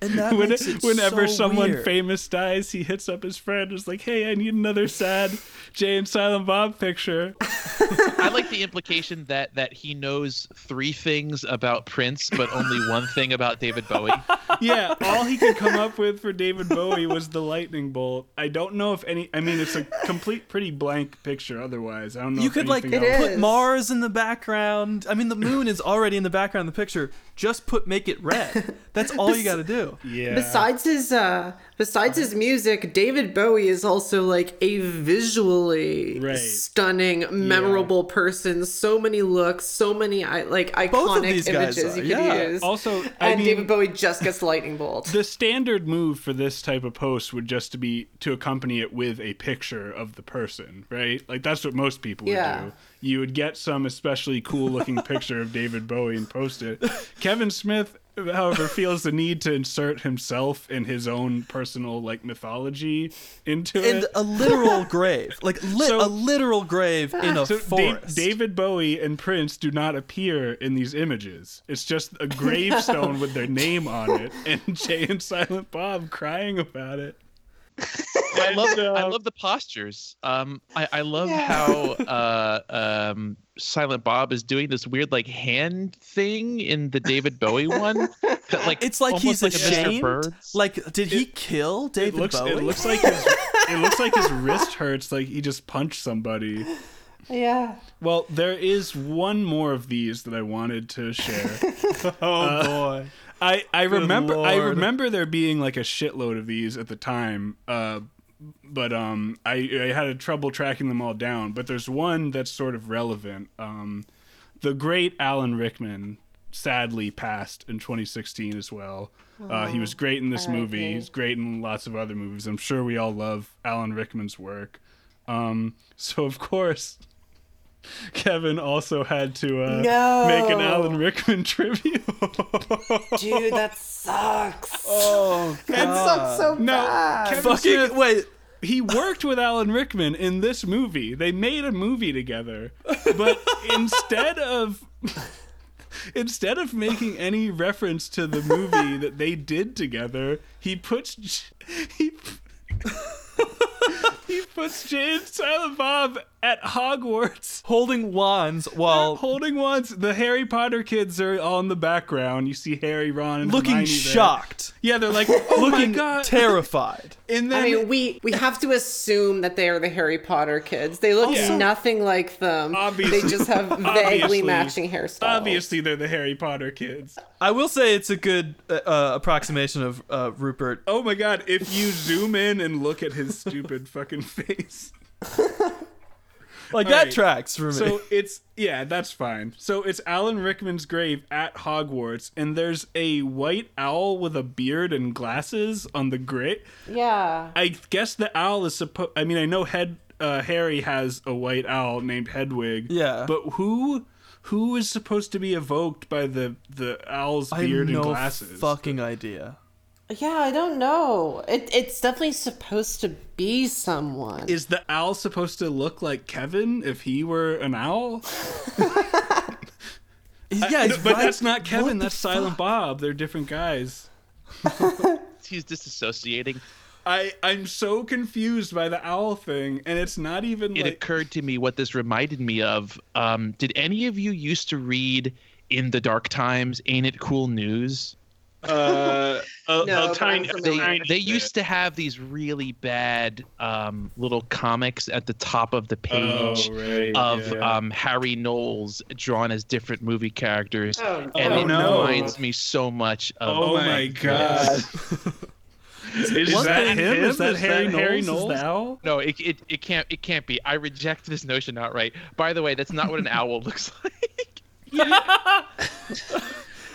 And that When, makes it whenever so someone weird. famous dies, he hits up his friend. and is like, "Hey, I need another sad Jay and Silent Bob picture." I like the implication that that he knows three things about Prince, but only one thing about David Bowie. yeah, all he could come up with for David Bowie was the lightning bolt. I don't know if any. I mean, it's a complete, pretty blank picture. Otherwise, I don't know. You if could like else- put is. Mars in the background. I mean, the moon is already in the background of the picture. Just put make it red. That's all you got to do. Yeah. Besides his uh besides his music, David Bowie is also like a visually Right. stunning, memorable person. So many looks, so many I like iconic images you could yeah. use. Also, I and mean, David Bowie just gets lightning bolt. the standard move for this type of post would just to be to accompany it with a picture of the person, right? Like that's what most people would Yeah. do. You would get some especially cool looking picture of David Bowie and post it. Kevin Smith, however, feels the need to insert himself in his own personal like mythology into And it. a literal grave, like li- So- a literal grave in a So Da- forest. David Bowie and Prince do not appear in these images. It's just a gravestone with their name on it, and Jay and Silent Bob crying about it. I love And, I uh, love the postures. Um, I, I love how uh, um, Silent Bob is doing this weird like hand thing in the David Bowie one. That, like it's like he's like a Mr. ashamed. Like, did he kill It David looks, Bowie? it looks like his, it looks like his wrist hurts, like he just punched somebody. yeah. Well, there is one more of these that I wanted to share. oh boy. I I remember I remember there being like a shitload of these at the time. Uh, but um, I I had a trouble tracking them all down. But there's one that's sort of relevant. Um, the great Alan Rickman sadly passed in 2016 as well. Uh, he was great in this movie. R.I.P.. He's great in lots of other movies. I'm sure we all love Alan Rickman's work. Um, so of course. Kevin also had to uh, No. make an Alan Rickman tribute. Dude, that sucks. Oh that sucks so No, bad. Kevin Fucking Smith, wait. he worked with Alan Rickman in this movie. They made a movie together, but instead of instead of making any reference to the movie that they did together, he puts he he puts Jay and Silent Bob at Hogwarts. Holding wands while Holding wands, the Harry Potter kids are all in the background. You see Harry, Ron, and looking Hermione there. shocked, Yeah, they're like, "Oh looking terrified. and then I mean, we we have to assume that they are the Harry Potter kids. They look Also- nothing like them. Obviously- they just have obviously- vaguely matching hairstyles. obviously they're the Harry Potter kids. I will say it's a good uh, uh, approximation of uh, Rupert. Oh my god, if you zoom in and look at his stupid fucking face. Like that right. tracks for me. So it's yeah, that's fine. So it's Alan Rickman's grave at Hogwarts, and there's a white owl with a beard and glasses on the grave. Yeah. I guess the owl is supposed. I mean, I know Head uh, Harry has a white owl named Hedwig. Yeah. but who who is supposed to be evoked by the the owl's I have beard no and glasses? fucking idea. Yeah, I don't know. It, it's definitely supposed to be someone. Is the owl supposed to look like Kevin if he were an owl? Yeah, he's but that's not Kevin. what That's Silent Bob. They're different guys. He's disassociating. I I'm so confused by the owl thing, and it's not even It like occurred to me what this reminded me of. Um, did any of you used to read in the dark times? Ain't it cool news? Uh, a, No, a tiny, they tiny they used to have these really bad um, little comics at the top of the page Oh, right, of yeah. um, Harry Knowles drawn as different movie characters, Oh, and Oh, it no. reminds me so much of. Oh, my god! Is One that thing- him? Is that Is Harry that Knowles? Harry Knowles? the owl? No, it, it it can't it can't be. I reject this notion outright. By the way, that's not what an owl looks like.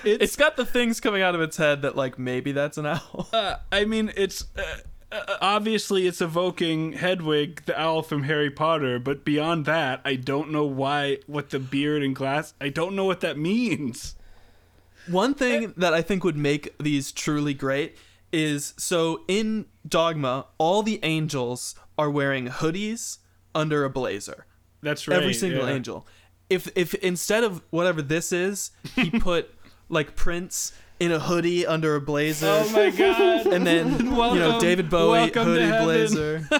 it's got the things coming out of its head that like maybe that's an owl. Uh, I mean, it's uh, uh, obviously it's evoking Hedwig, the owl from Harry Potter, but beyond that, I don't know why. What the beard and glass? I don't know what that means. One thing that I think would make these truly great is so in Dogma, all the angels are wearing hoodies under a blazer. That's right. Every single yeah. angel. If if instead of whatever this is, he put like Prince in a hoodie under a blazer. Oh my god! and then you know David Bowie hoodie blazer.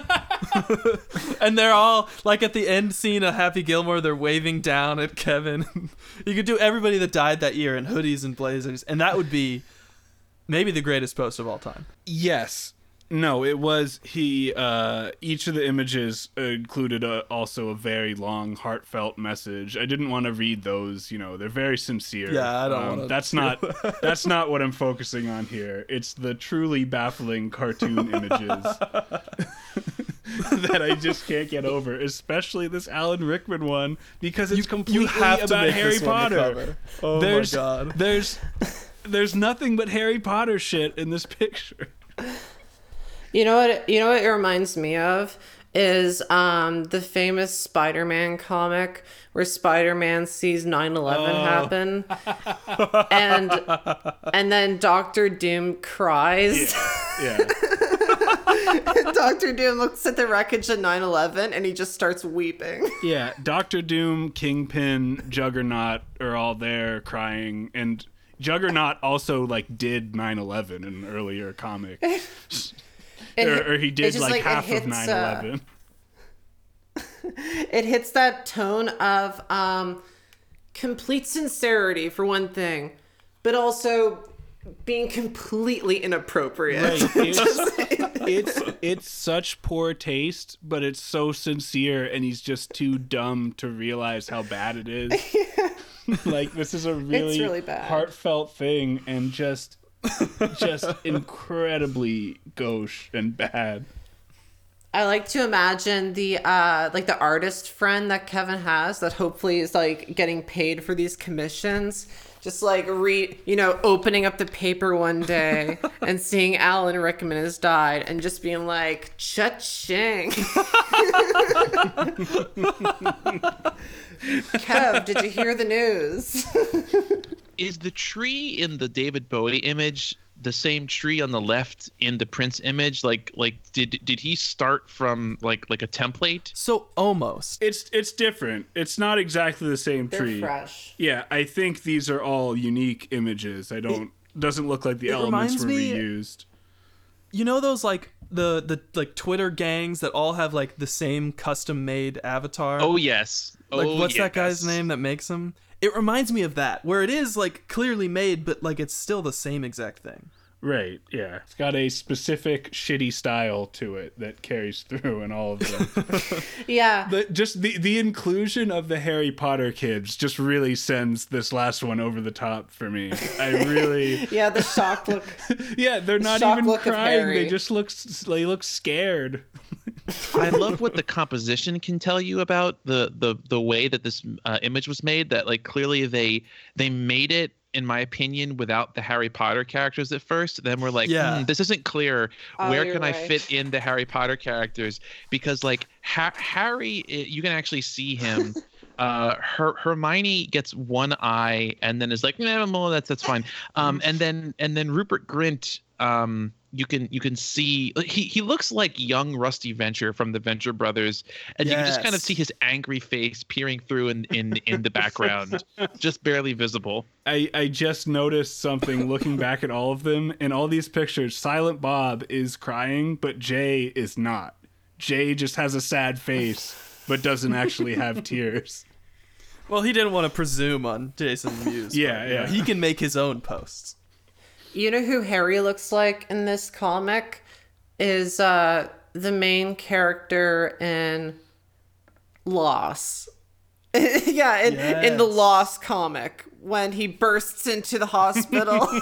and they're all like at the end scene of Happy Gilmore, they're waving down at Kevin. you could do everybody that died that year in hoodies and blazers, and that would be maybe the greatest post of all time. Yes. No, it was he. Uh, each of the images included a, also a very long, heartfelt message. I didn't want to read those. You know, they're very sincere. Yeah, I don't wanna That's do not. that's not what I'm focusing on here. It's the truly baffling cartoon images that I just can't get over. Especially this Alan Rickman one because it's completely you have to about make Harry this one the Potter. cover. Oh there's, my god. There's there's nothing but Harry Potter shit in this picture. You know what? You know what it reminds me of is um the famous Spider-Man comic where Spider-Man sees 9/11 happen, and and then Doctor Doom cries. Yeah. Doctor Doom looks at the wreckage of 9/11 and he just starts weeping. Yeah, Doctor Doom, Kingpin, Juggernaut are all there crying, and Juggernaut also like did 9/11 in an earlier comic, It- or, or he did just, like, it half of hits, uh, 9/11. it hits that tone of um complete sincerity for one thing, but also being completely inappropriate. Right. It's, it's it's such poor taste, but it's so sincere, and he's just too dumb to realize how bad it is. like this is a really, really bad. heartfelt thing, and just just incredibly gauche and bad. I like to imagine the uh like the artist friend that Kevin has that hopefully is like getting paid for these commissions. Just like re you know, opening up the paper one day and seeing Alan Rickman has died and just being like, cha-ching. Kev, did you hear the news? Is the tree in the David Bowie image the same tree on the left in the Prince image? Like, like did did he start from like like a template? So almost. It's it's different. It's not exactly the same They're tree. fresh. Yeah, I think these are all unique images. I don't doesn't look like the elements were me- reused. You know those like the the like Twitter gangs that all have like the same custom made avatar. Oh yes. like oh, what's that guy's name that makes them? It reminds me of that, where it is like clearly made, but like it's still the same exact thing. Right, yeah. It's got a specific shitty style to it that carries through in all of them. Yeah. the, just the the inclusion of the Harry Potter kids just really sends this last one over the top for me. I really Yeah, the shock look. Yeah, they're not shock even crying. They just look they look scared. I love what the composition can tell you about the the the way that this uh, image was made. That like clearly they they made it, in my opinion, without the Harry Potter characters at first. Then we're like, Yeah. "Hmm, this isn't clear. Oh, Where you're can I fit in the Harry Potter characters? Because like ha- Harry, you can actually see him. Uh, Her- Hermione gets one eye and then is like, nah, well, that's that's fine. Um, and then and then Rupert Grint, um, you can you can see he he looks like young Rusty Venture from the Venture Brothers, and you can just kind of see his angry face peering through in in in the background, just barely visible. I, I just noticed something looking back at all of them. In all these pictures, Silent Bob is crying, but Jay is not. Jay just has a sad face, but doesn't actually have tears. Well, he didn't want to presume on Jason Mewes. Yeah, but, you yeah. he can make his own posts. You know who Harry looks like in this comic is uh the main character in Loss. yeah, in, in the Yes. Loss comic when he bursts into the hospital.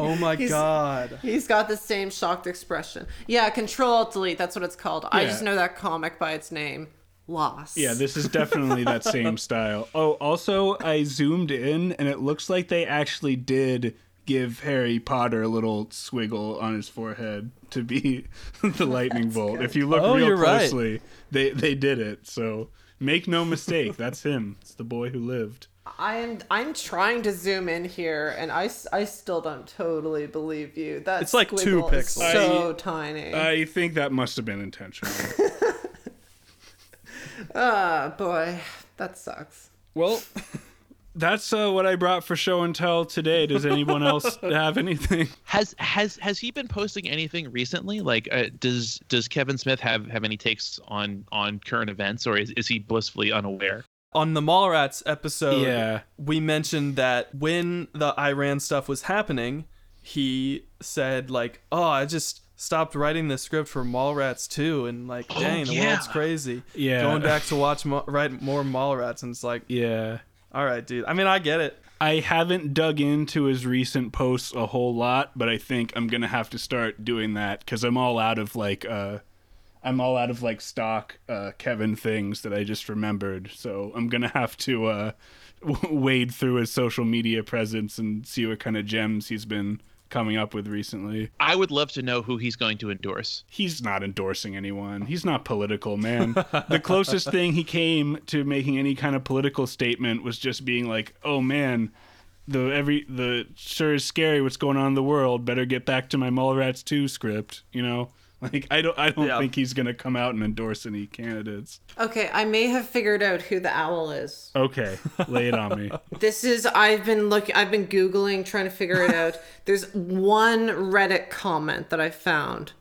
Oh my god. He's got the same shocked expression. Yeah, Control Alt Delete, that's what it's called. I just know that comic by its name. Loss. Yeah, this is definitely that same style. Oh, also, I zoomed in and it looks like they actually did give Harry Potter a little swiggle on his forehead to be the lightning bolt. If you look Oh, real you're right. closely, they they did it. So make no mistake, that's him. It's the boy who lived. I am I'm trying to zoom in here and I, I still don't totally believe you. That It's like two pixels. So I- tiny. I think that must have been intentional. Ah, boy, that sucks. Well, that's uh, what I brought for show and tell today. Does anyone else have anything? Has has has he been posting anything recently? Like, uh, does does Kevin Smith have have any takes on on current events, or is, is he blissfully unaware? On the Mallrats episode, Yeah. we mentioned that when the Iran stuff was happening, he said like, "Oh, I just stopped writing the script for Mallrats 2 and like, dang, the yeah. world's crazy." Yeah. Going back to watch mo- write more Mallrats and it's like, Yeah. "All right, dude. I mean, I get it. I haven't dug into his recent posts a whole lot, but I think I'm gonna have to start doing that because I'm all out of like uh, I'm all out of like stock uh, Kevin things that I just remembered. So I'm gonna have to uh, wade through his social media presence and see what kind of gems he's been coming up with recently. I would love to know who he's going to endorse. He's not endorsing anyone. He's not political, man. the closest thing he came to making any kind of political statement was just being like, "Oh man, the every the sure is scary what's going on in the world. Better get back to my Mallrats 2 script." You know, like I don't I don't Yeah. think he's gonna come out and endorse any candidates. Okay, I may have figured out who the owl is. Okay, lay it on me. This is I've been looking I've been googling trying to figure it out. There's one Reddit comment that I found.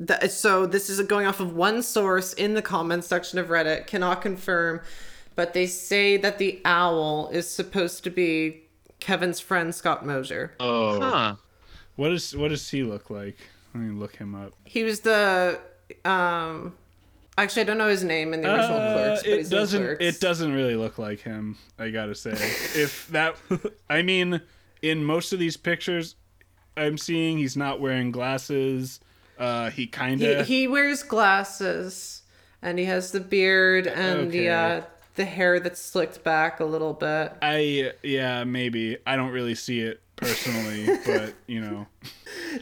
That, so this is going off of one source in the comments section of Reddit. Cannot confirm, but they say that the owl is supposed to be Kevin's friend Scott Mosier. Oh, Huh. what does what does he look like? Let me look him up. He was the um actually I don't know his name in the original Uh, Clerks, but it he's doesn't. Clerks. It doesn't really look like him. I gotta say, if that, I mean, in most of these pictures I'm seeing, he's not wearing glasses. Uh, he kind of. he wears glasses and he has the beard and the uh, the hair that's slicked back a little bit. I yeah maybe I don't really see it personally, but you know.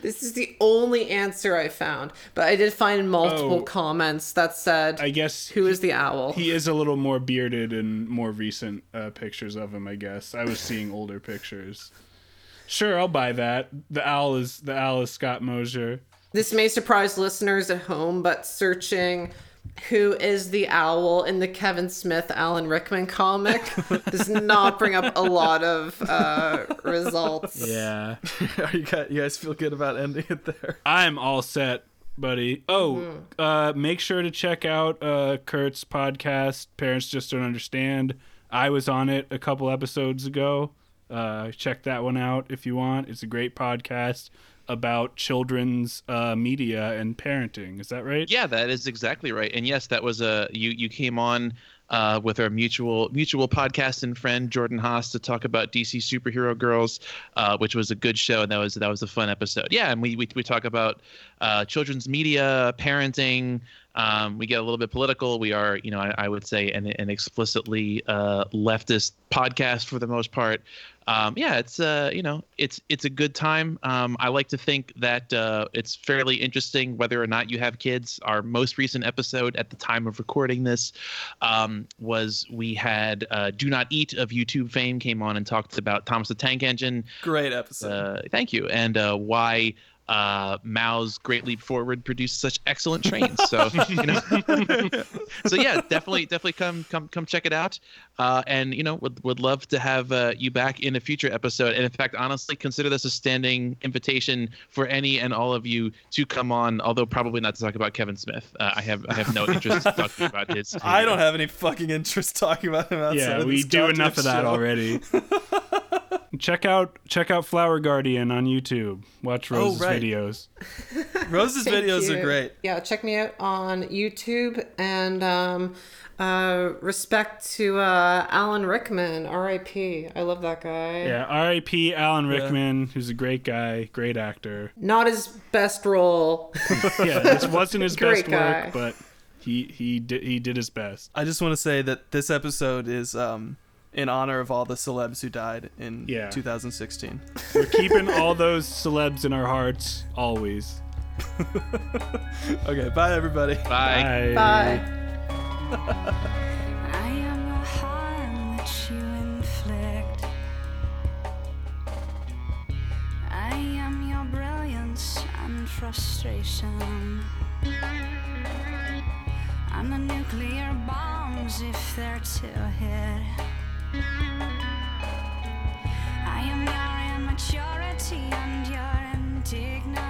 This is the only answer I found, but I did find multiple Oh. comments that said, I guess "Who is the owl?" he is a little more bearded in more recent uh, pictures of him. I guess I was seeing older pictures. Sure, I'll buy that. The owl is the owl is Scott Mosier. This may surprise listeners at home, but searching who is the owl in the Kevin Smith Alan Rickman comic does not bring up a lot of uh, results. Yeah. Are you guys, you guys feel good about ending it there? I'm all set, buddy. Oh, uh, make sure to check out uh, Kurt's podcast, Parents Just Don't Understand. I was on it a couple episodes ago. Uh, check that one out if you want. It's a great podcast about children's uh, media and parenting. Is that right? Yeah, that is exactly right. And yes, that was a you you came on uh, with our mutual mutual podcast and friend Jordan Haas to talk about DC superhero girls, uh, which was a good show and that was that was a fun episode. Yeah, and we we, we talk about uh, children's media, parenting. Um, we get a little bit political. We are, you know, I, I would say an, an explicitly uh, leftist podcast for the most part. Um, yeah, it's uh, you know, it's it's a good time. Um, I like to think that uh, it's fairly interesting whether or not you have kids. Our most recent episode at the time of recording this um, was we had uh, Do Not Eat of YouTube fame came on and talked about Thomas the Tank Engine. Great episode. Uh, thank you, and uh, why uh, Mao's Great Leap Forward produced such excellent trains. So you know, so yeah, definitely, definitely come come come check it out. Uh, and you know, would would love to have uh, you back in a future episode. And in fact, honestly, consider this a standing invitation for any and all of you to come on. Although probably not to talk about Kevin Smith. Uh, I have I have no interest in talking about his. I don't have any fucking interest talking about him outside Yeah, of we this do enough of that show. already. Check out check out Flower Guardian on YouTube. Watch Rose's right. videos. Rose's videos you. are great. Yeah, check me out on YouTube and um, uh, respect to uh, Alan Rickman, R.I.P. I love that guy. Yeah, R.I.P. Alan Rickman, who's a great guy, great actor. Not his best role. Yeah, this wasn't his Great best guy. work, but he he did he did his best. I just want to say that this episode is um, in honor of all the celebs who died in Yeah. 2016. We're keeping all those celebs in our hearts always. Okay, bye everybody. Bye. Bye. I am the harm that you inflict. I am your brilliance and frustration. I'm the nuclear bombs if they're to hit and your indignance.